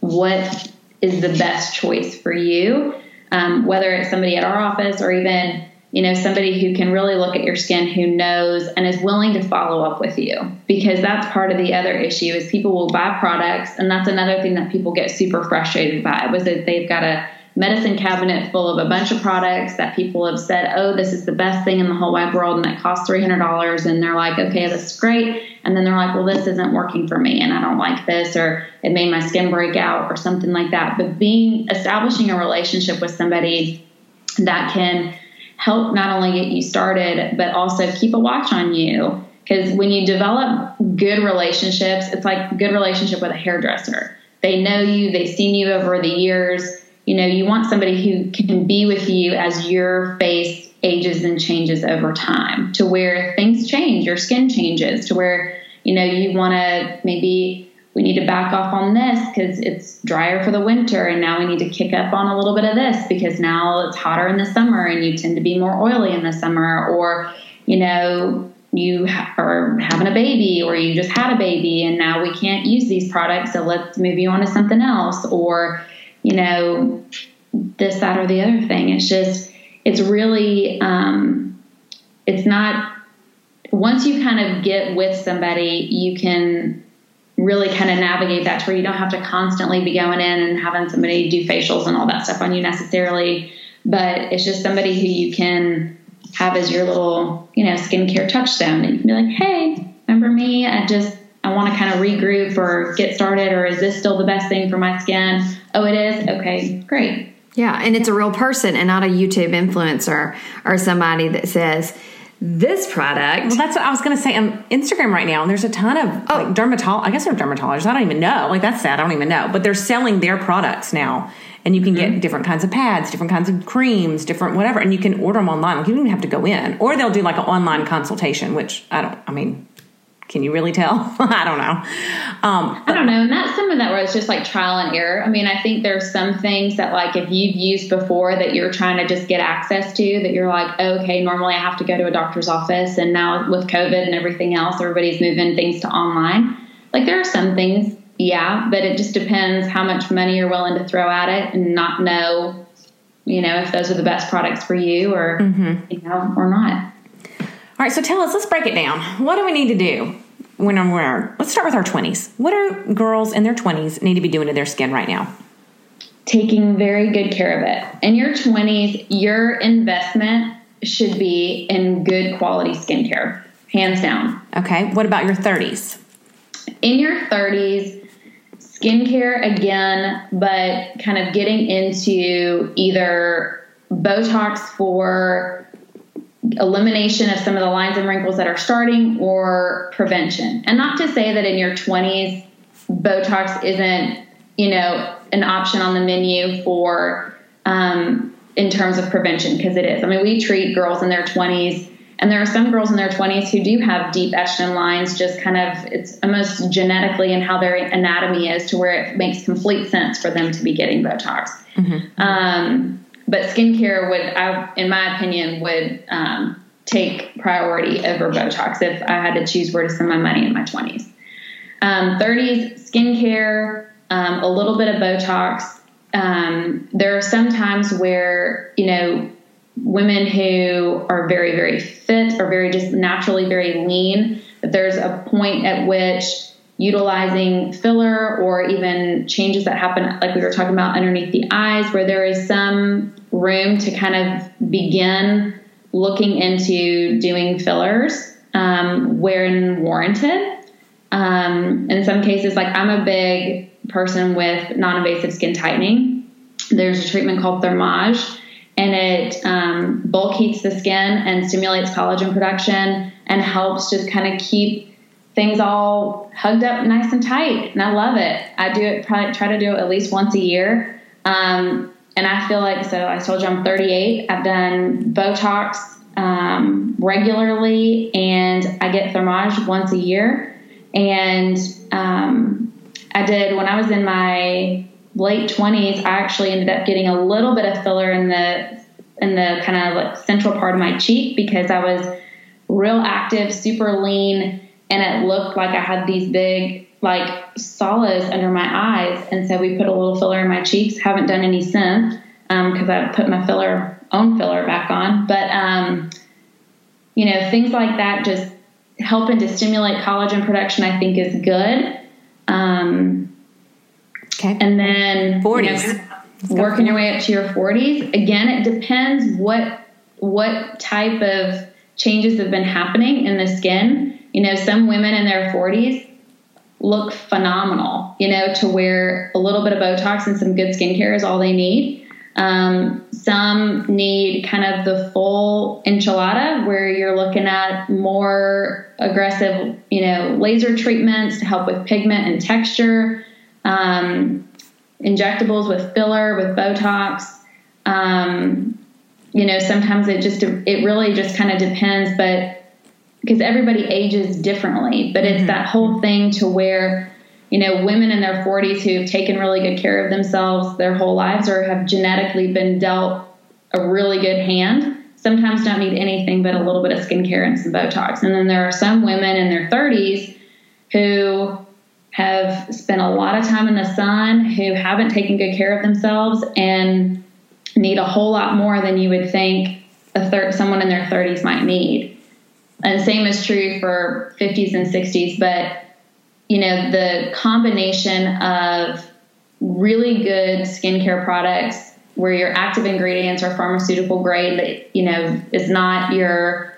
what is the best choice for you um, whether it's somebody at our office or even you know somebody who can really look at your skin who knows and is willing to follow up with you because that's part of the other issue is people will buy products and that's another thing that people get super frustrated by was that they've got a medicine cabinet full of a bunch of products that people have said, oh, this is the best thing in the whole wide world, and it costs $300. And they're like, okay, this is great. And then they're like, well, this isn't working for me, and I don't like this, or it made my skin break out, or something like that. But being establishing a relationship with somebody that can help not only get you started, but also keep a watch on you. Because when you develop good relationships, it's like good relationship with a hairdresser. They know you, they've seen you over the years you know, you want somebody who can be with you as your face ages and changes over time to where things change, your skin changes to where, you know, you want to maybe we need to back off on this because it's drier for the winter and now we need to kick up on a little bit of this because now it's hotter in the summer and you tend to be more oily in the summer or you know you are having a baby or you just had a baby and now we can't use these products so let's move you on to something else or you know, this, that, or the other thing. It's just, it's really, um, it's not, once you kind of get with somebody, you can really kind of navigate that to where you don't have to constantly be going in and having somebody do facials and all that stuff on you necessarily. But it's just somebody who you can have as your little, you know, skincare touchstone. And you can be like, hey, remember me? I just, I want to kind of regroup or get started, or is this still the best thing for my skin? Oh, it is? Okay, great. Yeah, and it's a real person and not a YouTube influencer or somebody that says, this product. Well, that's what I was going to say on Instagram right now. And there's a ton of oh. like dermatologists. I guess they're dermatologists. I don't even know. Like that's sad. I don't even know. But they're selling their products now, and you can mm-hmm. get different kinds of pads, different kinds of creams, different whatever, and you can order them online. Like you don't even have to go in, or they'll do like an online consultation. Which I don't. I mean, can you really tell? (laughs) I don't know. Um, I don't know. And that's some of that where it's just like trial and error. I mean, I think there's some things that like if you've used before that you're trying to just get access to that you're like, oh, okay, normally I have to go to a doctor's office. And now with COVID and everything else, everybody's moving things to online. Like there are some things, yeah, but it just depends how much money you're willing to throw at it and not know, you know, if those are the best products for you or, mm-hmm. you know, or not. All right, so tell us, let's break it down. What do we need to do when I'm wearing, let's start with our 20s. What are girls in their 20s need to be doing to their skin right now? taking very good care of it. In your 20s, your investment should be in good quality skincare, hands down. Okay. What about your 30s? In your 30s, skincare again, but kind of getting into either Botox for elimination of some of the lines and wrinkles that are starting or prevention. And not to say that in your 20s, Botox isn't, you know, an option on the menu for um, in terms of prevention because it is. I mean, we treat girls in their 20s, and there are some girls in their 20s who do have deep estrogen lines, just kind of it's almost genetically and how their anatomy is to where it makes complete sense for them to be getting Botox. Mm-hmm. Um, but skincare would, I, in my opinion, would um, take priority over Botox if I had to choose where to spend my money in my 20s. Um, 30s, skincare, um, a little bit of Botox. Um, there are some times where, you know, women who are very, very fit or very just naturally very lean, there's a point at which utilizing filler or even changes that happen, like we were talking about underneath the eyes, where there is some room to kind of begin looking into doing fillers um, when warranted. Um, in some cases, like I'm a big person with non invasive skin tightening. There's a treatment called Thermage, and it um, bulk heats the skin and stimulates collagen production and helps just kind of keep things all hugged up nice and tight. And I love it. I do it, probably try to do it at least once a year. Um, and I feel like, so I told you I'm 38. I've done Botox um, regularly and I get Thermage once a year. And um, I did, when I was in my late 20s, I actually ended up getting a little bit of filler in the in the kind of like central part of my cheek because I was real active, super lean, and it looked like I had these big like solids under my eyes. And so we put a little filler in my cheeks. Haven't done any since because um, I put my filler own filler back on. But um, you know things like that just helping to stimulate collagen production. I think is good. Um, okay. And then forties. You know, working your way up to your 40s again it depends what what type of changes have been happening in the skin you know, some women in their 40s look phenomenal, you know, to where a little bit of Botox and some good skincare is all they need. Um, some need kind of the full enchilada where you're looking at more aggressive, you know, laser treatments to help with pigment and texture, um, injectables with filler, with Botox. Um, you know, sometimes it just, it really just kind of depends, but because everybody ages differently, but it's mm-hmm. that whole thing to where, you know, women in their 40s who've taken really good care of themselves their whole lives or have genetically been dealt a really good hand sometimes don't need anything but a little bit of skincare and some Botox. And then there are some women in their 30s who have spent a lot of time in the sun, who haven't taken good care of themselves, and need a whole lot more than you would think a thir- someone in their 30s might need. And same is true for 50s and 60s. But, you know, the combination of really good skincare products where your active ingredients are pharmaceutical grade that, you know, is not your,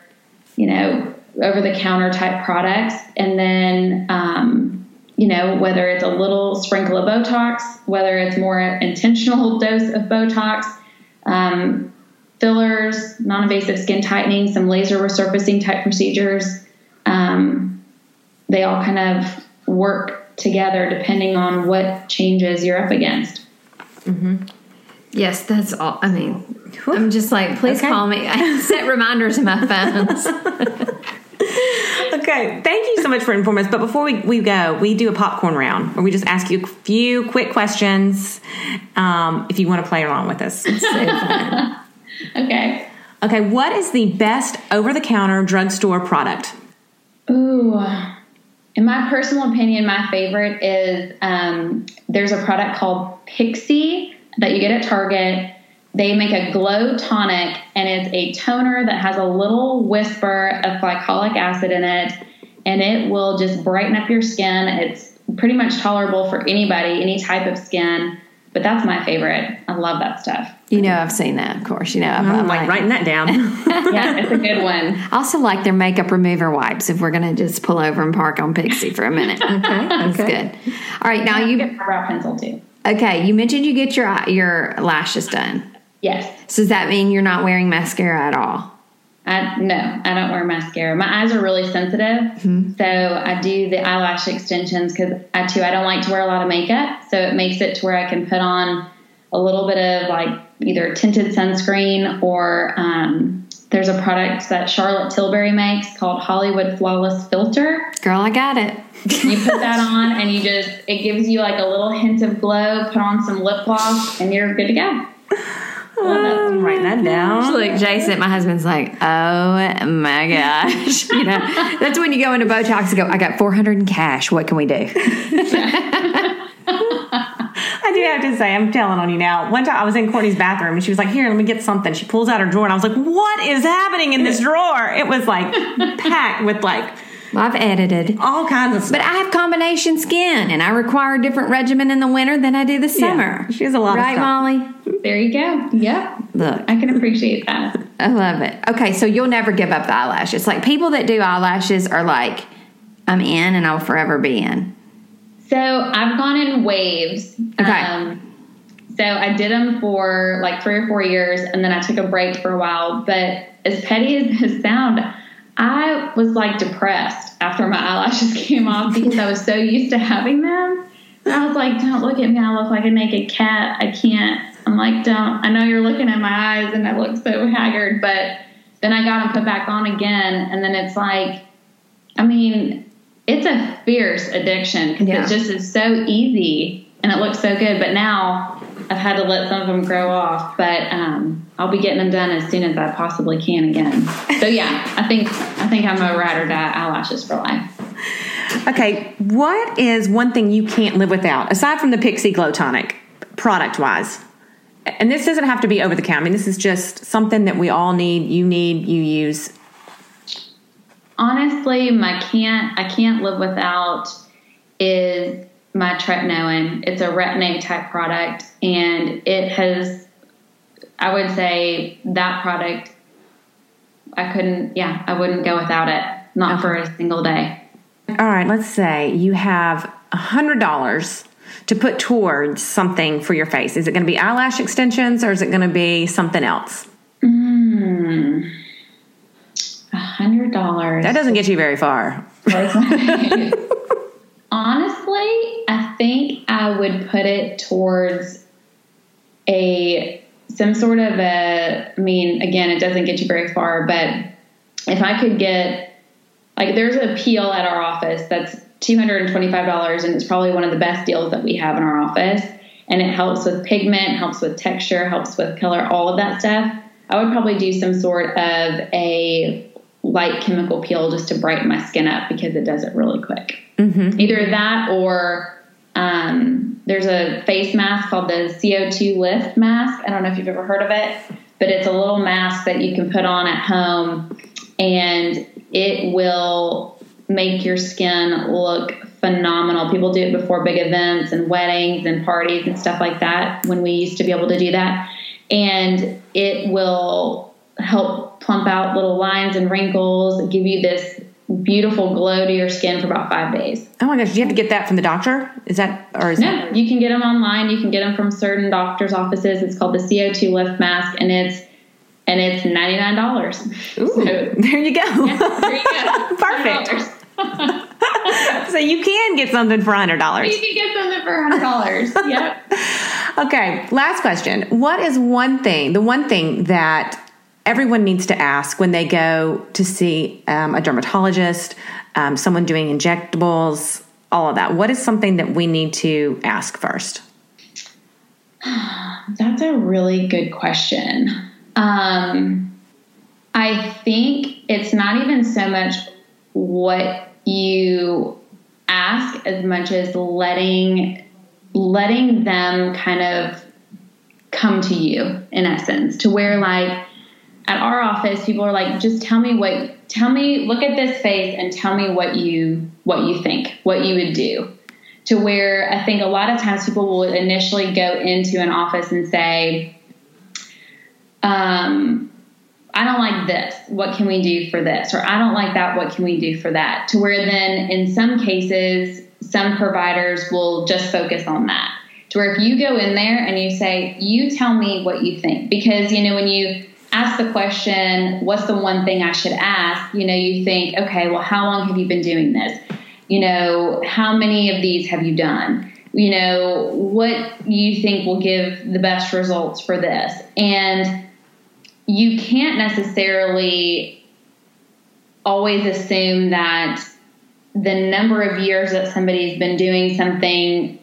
you know, over the counter type products. And then, um, you know, whether it's a little sprinkle of Botox, whether it's more intentional (laughs) dose of Botox, um, fillers, non invasive skin tightening, some laser resurfacing type procedures. Um, they all kind of work together depending on what changes you're up against. Mm-hmm. Yes, that's all. I mean, I'm just like, please okay. call me. I (laughs) set reminders in my phones. (laughs) okay, thank you so much for informing us. But before we, we go, we do a popcorn round where we just ask you a few quick questions um, if you want to play along with us. So (laughs) okay. Okay, what is the best over the counter drugstore product? Ooh. In my personal opinion, my favorite is um, there's a product called Pixi that you get at Target. They make a glow tonic, and it's a toner that has a little whisper of glycolic acid in it, and it will just brighten up your skin. It's pretty much tolerable for anybody, any type of skin. But that's my favorite. I love that stuff. You know, I've seen that, of course. You know, I'm, I'm like writing that down. (laughs) yeah, it's a good (laughs) one. I also like their makeup remover wipes. If we're going to just pull over and park on Pixi for a minute, (laughs) okay, that's okay. good. All right, now I you get my brow pencil too. okay? You mentioned you get your your lashes done. Yes. So does that mean you're not wearing mascara at all? I no, I don't wear mascara. My eyes are really sensitive, so I do the eyelash extensions because I too I don't like to wear a lot of makeup, so it makes it to where I can put on a little bit of like either tinted sunscreen or um, there's a product that Charlotte Tilbury makes called Hollywood Flawless Filter. Girl, I got it. You put that (laughs) on and you just it gives you like a little hint of glow. Put on some lip gloss and you're good to go. I'm writing that oh, down. Look, Jason, my husband's like, oh my (laughs) gosh. You know, that's when you go into Botox and go, I got 400 in cash. What can we do? (laughs) I do have to say, I'm telling on you now. One time I was in Courtney's bathroom and she was like, Here, let me get something. She pulls out her drawer and I was like, What is happening in this drawer? It was like packed with like Well, I've edited. all kinds of stuff. But I have combination skin and I require a different regimen in the winter than I do the summer. she has a lot of right, stuff. Molly? There you go. Yep. Look, I can appreciate that. I love it. Okay, so you'll never give up the eyelashes. Like people that do eyelashes are like, I'm in and I'll forever be in. So I've gone in waves. Okay. Um, so I did them for like three or four years, and then I took a break for a while. But as petty as this sound, I was like depressed after my eyelashes (laughs) came off because I was so used to having them. And I was like, "Don't look at me! I look like a naked cat. I can't." I'm like, "Don't." I know you're looking at my eyes, and I look so (laughs) haggard. But then I got them put back on again, and then it's like, I mean, it's a fierce addiction because Yeah. it just is so easy and it looks so good. But now I've had to let some of them grow off, but um, I'll be getting them done as soon as I possibly can again. So yeah, I think I think I'm a ride or die eyelashes for life. Okay, what is one thing you can't live without aside from the Pixi Glow Tonic, product wise? And this doesn't have to be over the counter. I mean, this is just something that we all need. You need. You use. Honestly, my can't I can't live without is my tretinoin. It's a retin-A type product, and it has. I would say that product. I couldn't. Yeah, I wouldn't go without it. Not for a single day. All right, let's say you have a hundred dollars to put towards something for your face. Is it going to be eyelash extensions or is it going to be something else? Hmm. A hundred dollars. That doesn't get you very far. (laughs) (laughs) Honestly, I think I would put it towards a some sort of a. I mean, again, it doesn't get you very far, but if I could get like, there's a peel at our office that's two hundred and twenty five dollars, and it's probably one of the best deals that we have in our office, and it helps with pigment, helps with texture, helps with color, all of that stuff. I would probably do some sort of a light chemical peel just to brighten my skin up because it does it really quick. Either that or um, there's a face mask called the CO2 Lift mask. I don't know if you've ever heard of it, but it's a little mask that you can put on at home and it will make your skin look phenomenal. People do it before big events and weddings and parties and stuff like that when we used to be able to do that. And it will help plump out little lines and wrinkles, give you this beautiful glow to your skin for about five days. Oh my gosh, do you have to get that from the doctor? Is that or is No, you can get them online. You can get them from certain doctors' offices. It's called the CO2 Lift Mask, and it's and it's ninety nine dollars. Ooh, there you go. there you go. (laughs) Perfect. $100. (laughs) so you can get something for hundred dollars. You can get something for hundred dollars. (laughs) yep. Okay, last question. What is one thing, the one thing that everyone needs to ask when they go to see um, a dermatologist, um, someone doing injectables, all of that? What is something that we need to ask first? (sighs) That's a really good question. Um, I think it's not even so much what you ask as much as letting letting them kind of come to you in essence to where like at our office people are like just tell me what tell me look at this face and tell me what you what you think what you would do to where I think a lot of times people will initially go into an office and say, um, I don't like this. What can we do for this? Or I don't like that. What can we do for that? To where then, in some cases, some providers will just focus on that. To where if you go in there and you say, You tell me what you think. Because, you know, when you ask the question, What's the one thing I should ask? You know, you think, Okay, well, how long have you been doing this? You know, how many of these have you done? You know, what you think will give the best results for this? And you can't necessarily always assume that the number of years that somebody's been doing something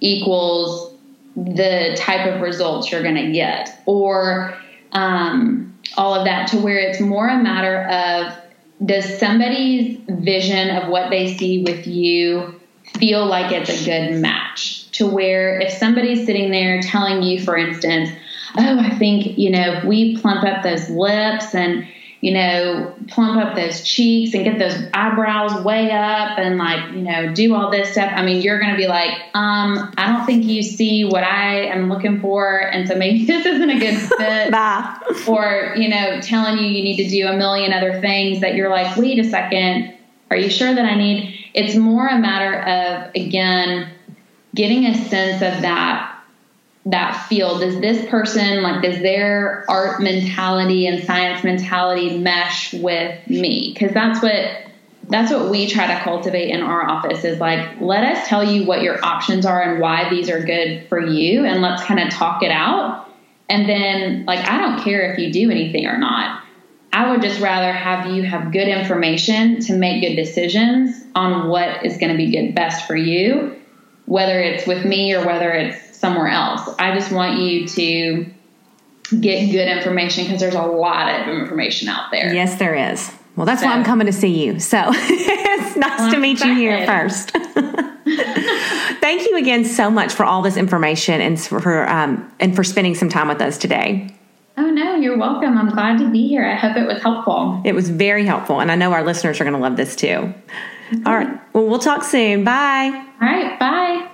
equals the type of results you're going to get or um, all of that to where it's more a matter of does somebody's vision of what they see with you feel like it's a good match? To where if somebody's sitting there telling you for instance oh i think you know if we plump up those lips and you know, plump up those cheeks and get those eyebrows way up and like, you know, do all this stuff. I mean, you're going to be like, um, I don't think you see what I am looking for. And so maybe (laughs) this isn't a good (laughs) fit. or, you know, telling you you need to do a million other things that you're like, wait a second, are you sure that I need? It's more a matter of, again, getting a sense of that that field? Does this person like does their art mentality and science mentality mesh with me? Because that's what that's what we try to cultivate in our office is like let us tell you what your options are and why these are good for you and let's kind of talk it out. And then like i don't care if you do anything or not. I would just rather have you have good information to make good decisions on what is going to be good best for you whether it's with me or whether it's somewhere else. I just want you to get good information because there's a lot of information out there. Yes, there is. Well, that's so, why I'm coming to see you. So (laughs) it's nice well, to meet you here first. (laughs) Thank you again so much for all this information and for um, and for spending some time with us today. Oh no, you're welcome. I'm glad to be here. I hope it was helpful. It was very helpful, and I know our listeners are going to love this too. Mm-hmm. All right. Well, we'll talk soon. Bye. All right. Bye.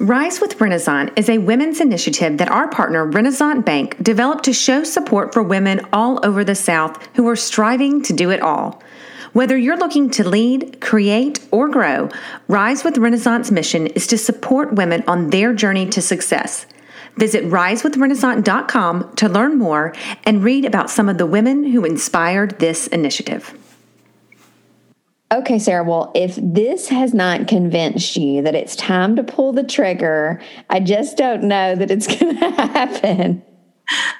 Rise with Renaissance is a women's initiative that our partner Renaissance Bank developed to show support for women all over the South who are striving to do it all. Whether you're looking to lead, create, or grow, Rise with Renaissance mission is to support women on their journey to success. Visit risewithrenaissance.com to learn more and read about some of the women who inspired this initiative. Okay, Sarah. Well, if this has not convinced you that it's time to pull the trigger, I just don't know that it's (laughs) going to happen.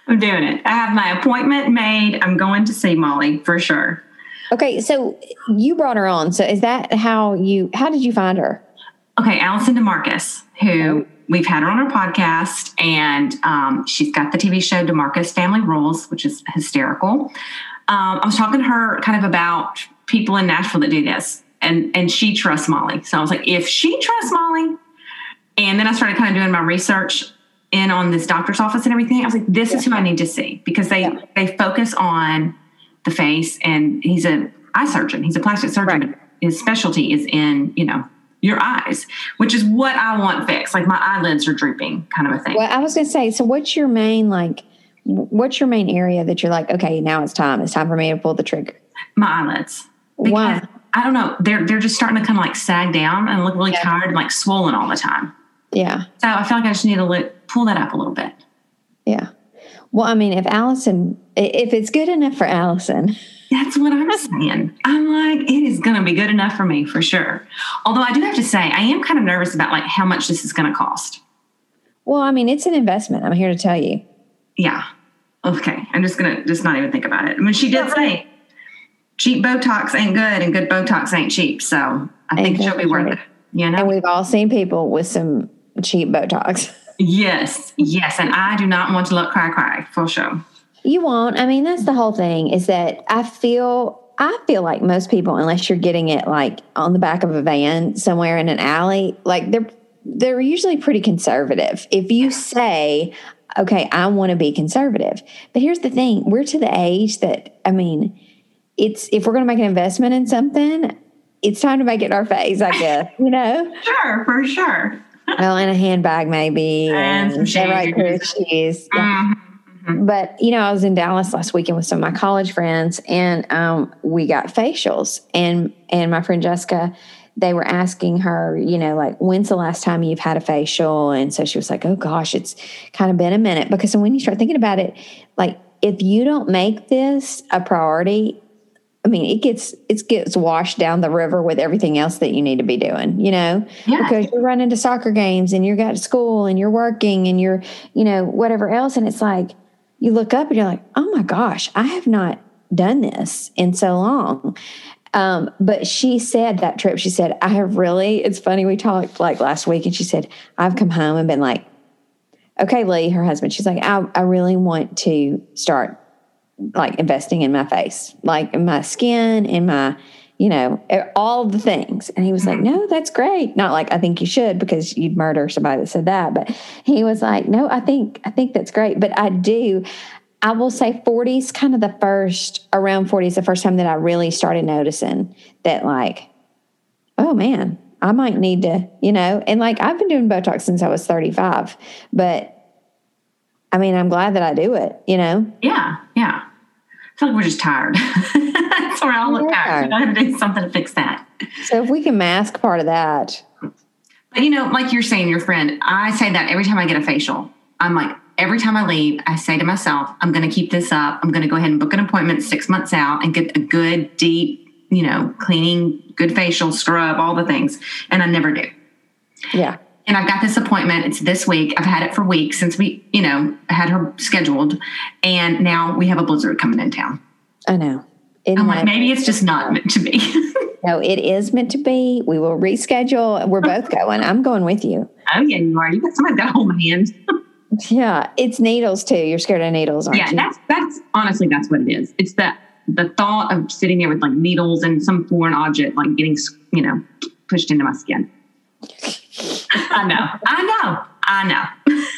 I'm doing it. I have my appointment made. I'm going to see Molly for sure. Okay, so you brought her on. So is that how you? How did you find her? Okay, Allison DeMarcus, who we've had her on our podcast, and um, she's got the TV show DeMarcus Family Rules, which is hysterical. Um, I was talking to her kind of about people in Nashville that do this, and and she trusts Molly. So I was like, if she trusts Molly, and then I started kind of doing my research in on this doctor's office and everything. I was like, this yeah. is who I need to see because they yeah. they focus on the face, and he's a eye surgeon. He's a plastic surgeon, right. his specialty is in you know your eyes, which is what I want fixed. Like my eyelids are drooping, kind of a thing. Well, I was going to say, so what's your main like? What's your main area that you're like, okay, now it's time. It's time for me to pull the trigger. My eyelids. Why? I don't know. They're they're just starting to kind of like sag down and look really yeah. tired and like swollen all the time. Yeah. So I feel like I just need to look, pull that up a little bit. Yeah. Well, I mean, if Allison, if it's good enough for Allison, that's what I'm (laughs) saying. I'm like, it is going to be good enough for me for sure. Although I do have to say, I am kind of nervous about like how much this is going to cost. Well, I mean, it's an investment. I'm here to tell you. Yeah. Okay. I'm just going to just not even think about it. I mean, she did say cheap Botox ain't good and good Botox ain't cheap. So I think she'll be worth it. You know? And we've all seen people with some cheap Botox. (laughs) Yes, yes. And I do not want to look cry cry for sure. You won't. I mean, that's the whole thing is that I feel I feel like most people, unless you're getting it like on the back of a van somewhere in an alley, like they're they're usually pretty conservative. If you say, okay, I want to be conservative. But here's the thing, we're to the age that I mean, it's if we're going to make an investment in something, it's time to make it in our face, I guess, (laughs) you know? Sure, for sure. (laughs) well, in a handbag, maybe. And some right shoes. Yeah. Mhm. But, you know, I was in Dallas last weekend with some of my college friends and um, we got facials. And, and my friend Jessica, they were asking her, you know, like, when's the last time you've had a facial? And so she was like, oh gosh, it's kind of been a minute. Because when you start thinking about it, like, if you don't make this a priority, I mean, it gets it gets washed down the river with everything else that you need to be doing, you know, Yeah. because you're running to soccer games and you're got to school and you're working and you're, you know, whatever else. And it's like you look up and you're like, oh my gosh, I have not done this in so long. Um, but she said that trip, she said, I have really, it's funny, we talked like last week and she said, I've come home and been like, okay, Lee, her husband, she's like, I, I really want to start like investing in my face, like in my skin, in my, you know, all the things. And he was like, mm-hmm. no, that's great. Not like I think you should because you'd murder somebody that said that. But he was like, no, I think, I think that's great. But I do, I will say 40 is kind of the first, around 40 is the first time that I really started noticing that like, oh man, I might need to, you know, and like I've been doing Botox since I was 35, but I mean, I'm glad that I do it, you know? Yeah, yeah. I feel like we're just tired. (laughs) That's where I look Yeah. tired. We gotta do something to fix that. So if we can mask part of that, But you know, like you're saying, your friend, I say that every time I get a facial. I'm like, every time I leave, I say to myself, I'm going to keep this up. I'm going to go ahead and book an appointment six months out and get a good, deep, you know, cleaning, good facial, scrub, all the things. And I never do. yeah. And I've got this appointment. It's this week. I've had it for weeks since we, you know, had her scheduled. And now we have a blizzard coming in town. I know. I'm like, maybe it's just not meant to be. (laughs) No, it is meant to be. We will reschedule. We're both (laughs) going. I'm going with you. oh, yeah, you are. You got somebody got hold my hand. (laughs) Yeah, it's needles too. You're scared of needles, aren't you? yeah, that's that's honestly that's what it is. It's that the thought of sitting there with like needles and some foreign object like getting you know pushed into my skin. I know, I know, I know. (laughs)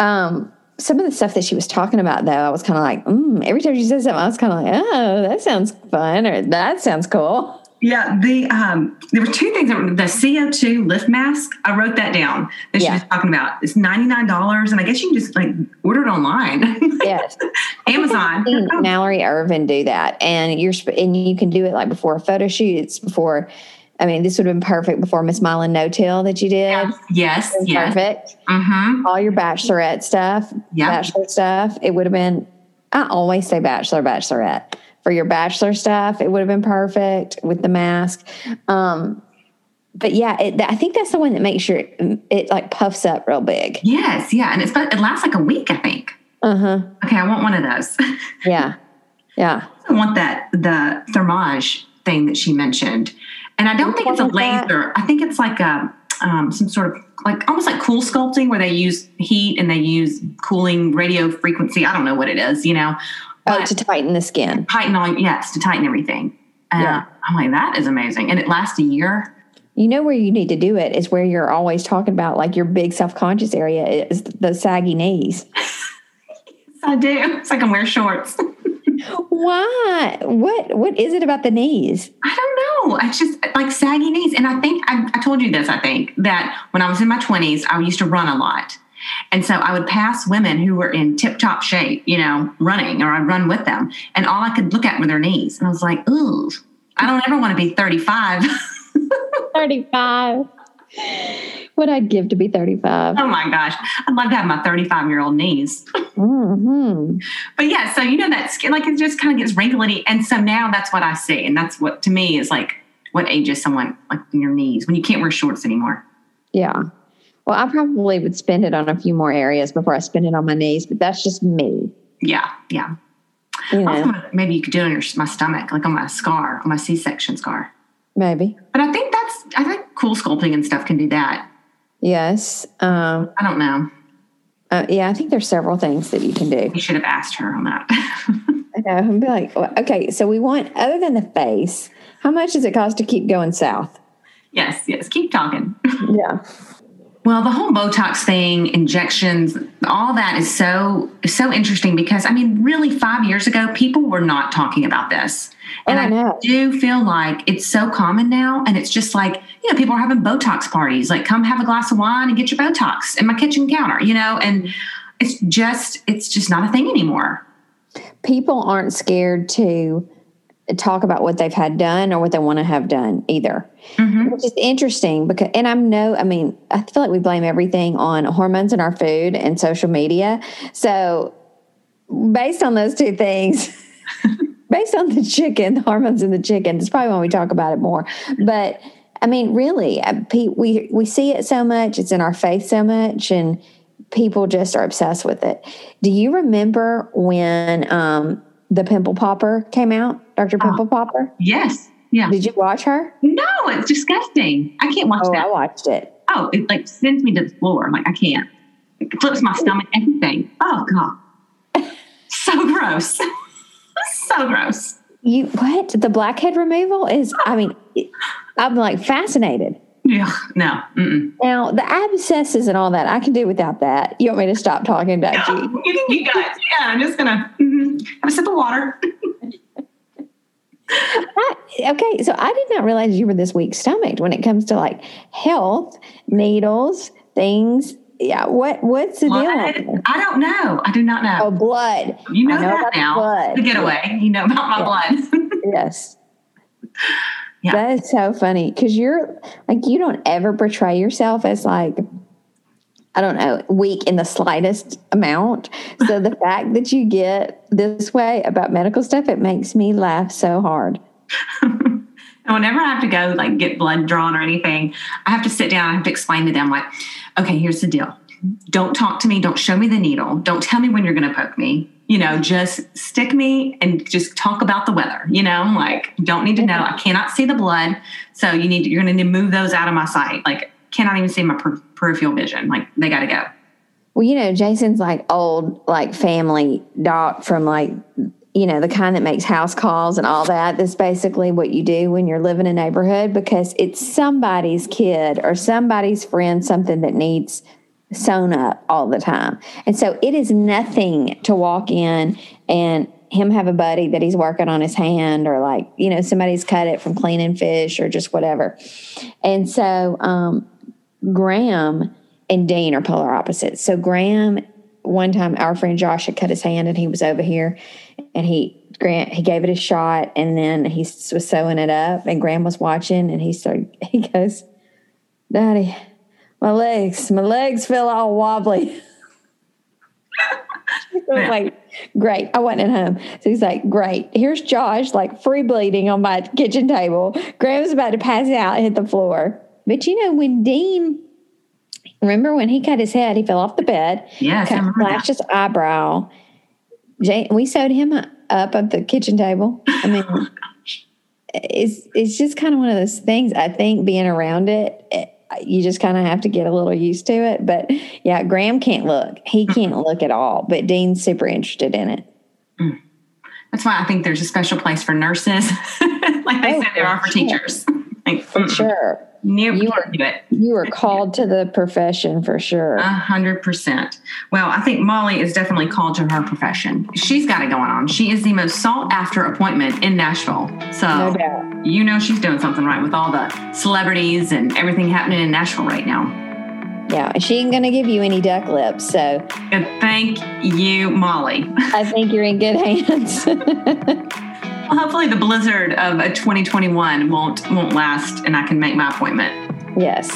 Um, some of the stuff that she was talking about, though, I was kind of like, mm, every time she said something, I was kind of like, oh, that sounds fun, or that sounds cool. Yeah, the um, there were two things. The CO two lift mask. I wrote that down. That she was talking about. It's ninety nine dollars, and I guess you can just like order it online. Yes, (laughs) Amazon. Mallory Ervin do that, and you're and you can do it like before a photo shoot. It's before. I mean, this would have been perfect before Miss Mylan No Till that you did. Yes, yes. Perfect. Mm-hmm. All your bachelorette stuff, Yeah. bachelor stuff. It would have been. I always say bachelor, bachelorette for your bachelor stuff. It would have been perfect with the mask. Um, but yeah, it, I think that's the one that makes sure it, it like puffs up real big. Yes, yeah, and it's it lasts like a week, I think. Uh huh. Okay, I want one of those. Yeah. Yeah. I want that the thermage thing that she mentioned, and I don't think it's a laser. I think it's like a um, some sort of like almost like cool sculpting where they use heat and they use cooling radio frequency. I don't know what it is, you know. Oh, But to tighten the skin. tighten all yes to tighten everything. Uh, Yeah. I'm like that is amazing, and it lasts a year. You know where you need to do it is where you're always talking about like your big self conscious area is the saggy knees. (laughs) I do. It's like I'm wearing shorts. (laughs) Why? What? What is it about the knees? I don't know. It's just like saggy knees. And I think I, I told you this, I think, that when I was in my 20s, I used to run a lot. And so I would pass women who were in tip top shape, you know, running, or I'd run with them. And all I could look at were their knees. And I was like, ooh, I don't ever want to be 35. (laughs) 35. What I'd give to be 35. oh my gosh. I'd love to have my 35 year old knees. hmm But yeah, so you know, that skin, like it just kind of gets wrinkly. And so now that's what I see. And that's what to me is like what ages someone like in your knees when you can't wear shorts anymore. Yeah. Well, I probably would spend it on a few more areas before I spend it on my knees, but that's just me. Yeah, yeah. You Also, maybe you could do it on your my stomach, like on my scar, on my C-section scar. Maybe. But I think that's I think cool sculpting and stuff can do that. Yes. Um, I don't know. uh, yeah, I think there's several things that you can do. You should have asked her on that. (laughs) I know. Be like, well, okay, so we want, other than the face, how much does it cost to keep going south? yes, yes. Keep talking. (laughs) Yeah. Well, the whole Botox thing, injections, all that is so so interesting because I mean, really, five years ago, people were not talking about this, and Oh, I I, do feel like it's so common now, and it's just like you know, people are having Botox parties, like come have a glass of wine and get your Botox in my kitchen counter, you know, and it's just it's just not a thing anymore. People aren't scared to talk about what they've had done or what they want to have done either. Which is interesting because, and I'm no, I mean, I feel like we blame everything on hormones in our food and social media. So, based on those two things, (laughs) based on the chicken, the hormones in the chicken, it's probably when we talk about it more. But I mean, really, uh, we we see it so much; it's in our face so much, and people just are obsessed with it. Do you remember when um, the pimple popper came out, Doctor Pimple Popper? Yes, yeah. Did you watch her? No, it's disgusting. I can't watch Oh, that. I watched it. oh, it like sends me to the floor. I'm like, I can't. It flips my stomach, everything. Oh God. (laughs) So gross. (laughs) so gross. You what? The blackhead removal is. I mean, I'm like fascinated. Yeah, no. Mm-mm. Now the abscesses and all that, I can do without that. You want me to stop talking, don't you? (laughs) You, you guys, yeah, I'm just gonna mhm, have a sip of water. I, okay, so I did not realize you were this weak stomached when it comes to like health, needles, things. Yeah, what what's the deal? Blood? there? I don't know. I do not know. Oh, blood. you know, know that now. blood. The getaway. You know about my blood. (laughs) Yes. Yeah. That is so funny because you're like, you don't ever portray yourself as like, I don't know, weak in the slightest amount. So the (laughs) fact that you get this way about medical stuff, it makes me laugh so hard. And whenever I have to go like get blood drawn or anything, I have to sit down. I have to explain to them like, okay, here's the deal. Don't talk to me. Don't show me the needle. Don't tell me when you're going to poke me. You know, just stick me and just talk about the weather. You know, like don't need to know. I cannot see the blood, so you need. You're going to need to move those out of my sight. Like cannot even see my per- peripheral vision. Like they got to go. Well, you know, Jason's like old, like family doc from like, you know, the kind that makes house calls and all that. That's basically what you do when you're living in a neighborhood because it's somebody's kid or somebody's friend, something that needs sewn up all the time. And so it is nothing to walk in and him have a buddy that he's working on his hand or like, you know, somebody's cut it from cleaning fish or just whatever. And so, um, Graham and Dean are polar opposites. So Graham, one time our friend Josh had cut his hand and he was over here and he Grant he gave it a shot and then he was sewing it up and Graham was watching and he started (laughs) he goes, Daddy, my legs, my legs feel all wobbly. (laughs) I was (laughs) like, great. I wasn't at home. So he's like, great. Here's Josh, like free bleeding on my kitchen table. Graham's about to pass out and hit the floor. But you know, when Dean, remember when he cut his head, he fell off the bed, Yes, cut, slashed his eyebrow. Jane, we sewed him up at the kitchen table. I mean, (laughs) oh, it's it's just kind of one of those things. I think being around it, it you just kind of have to get a little used to it. But yeah, Graham can't look. He can't look at all. But Dean's super interested in it. Mm. That's why I think there's a special place for nurses, (laughs) like they Oh, said there are for for sure. teachers. Like, For sure. Nope, You are- do it. You are called to the profession for sure. A hundred percent. Well, I think Molly is definitely called to her profession. She's got it going on. She is the most sought after appointment in Nashville. So No you know she's doing something right with all the celebrities and everything happening in Nashville right now. Yeah, she ain't gonna give you any duck lips, so And thank you, Molly. I think you're in good hands. (laughs) Hopefully the blizzard of a 2021 won't won't last and I can make my appointment. yes,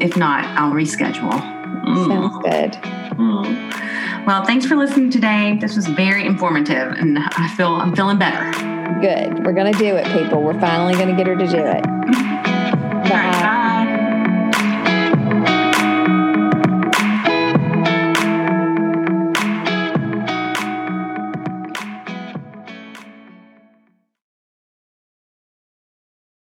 If not, I'll reschedule. Mm. sounds good. Mm. Well, thanks for listening today. This was very informative and I feel I'm feeling better. Good. We're gonna do it, people. We're finally gonna get her to do it. (laughs) All right, Bye. bye.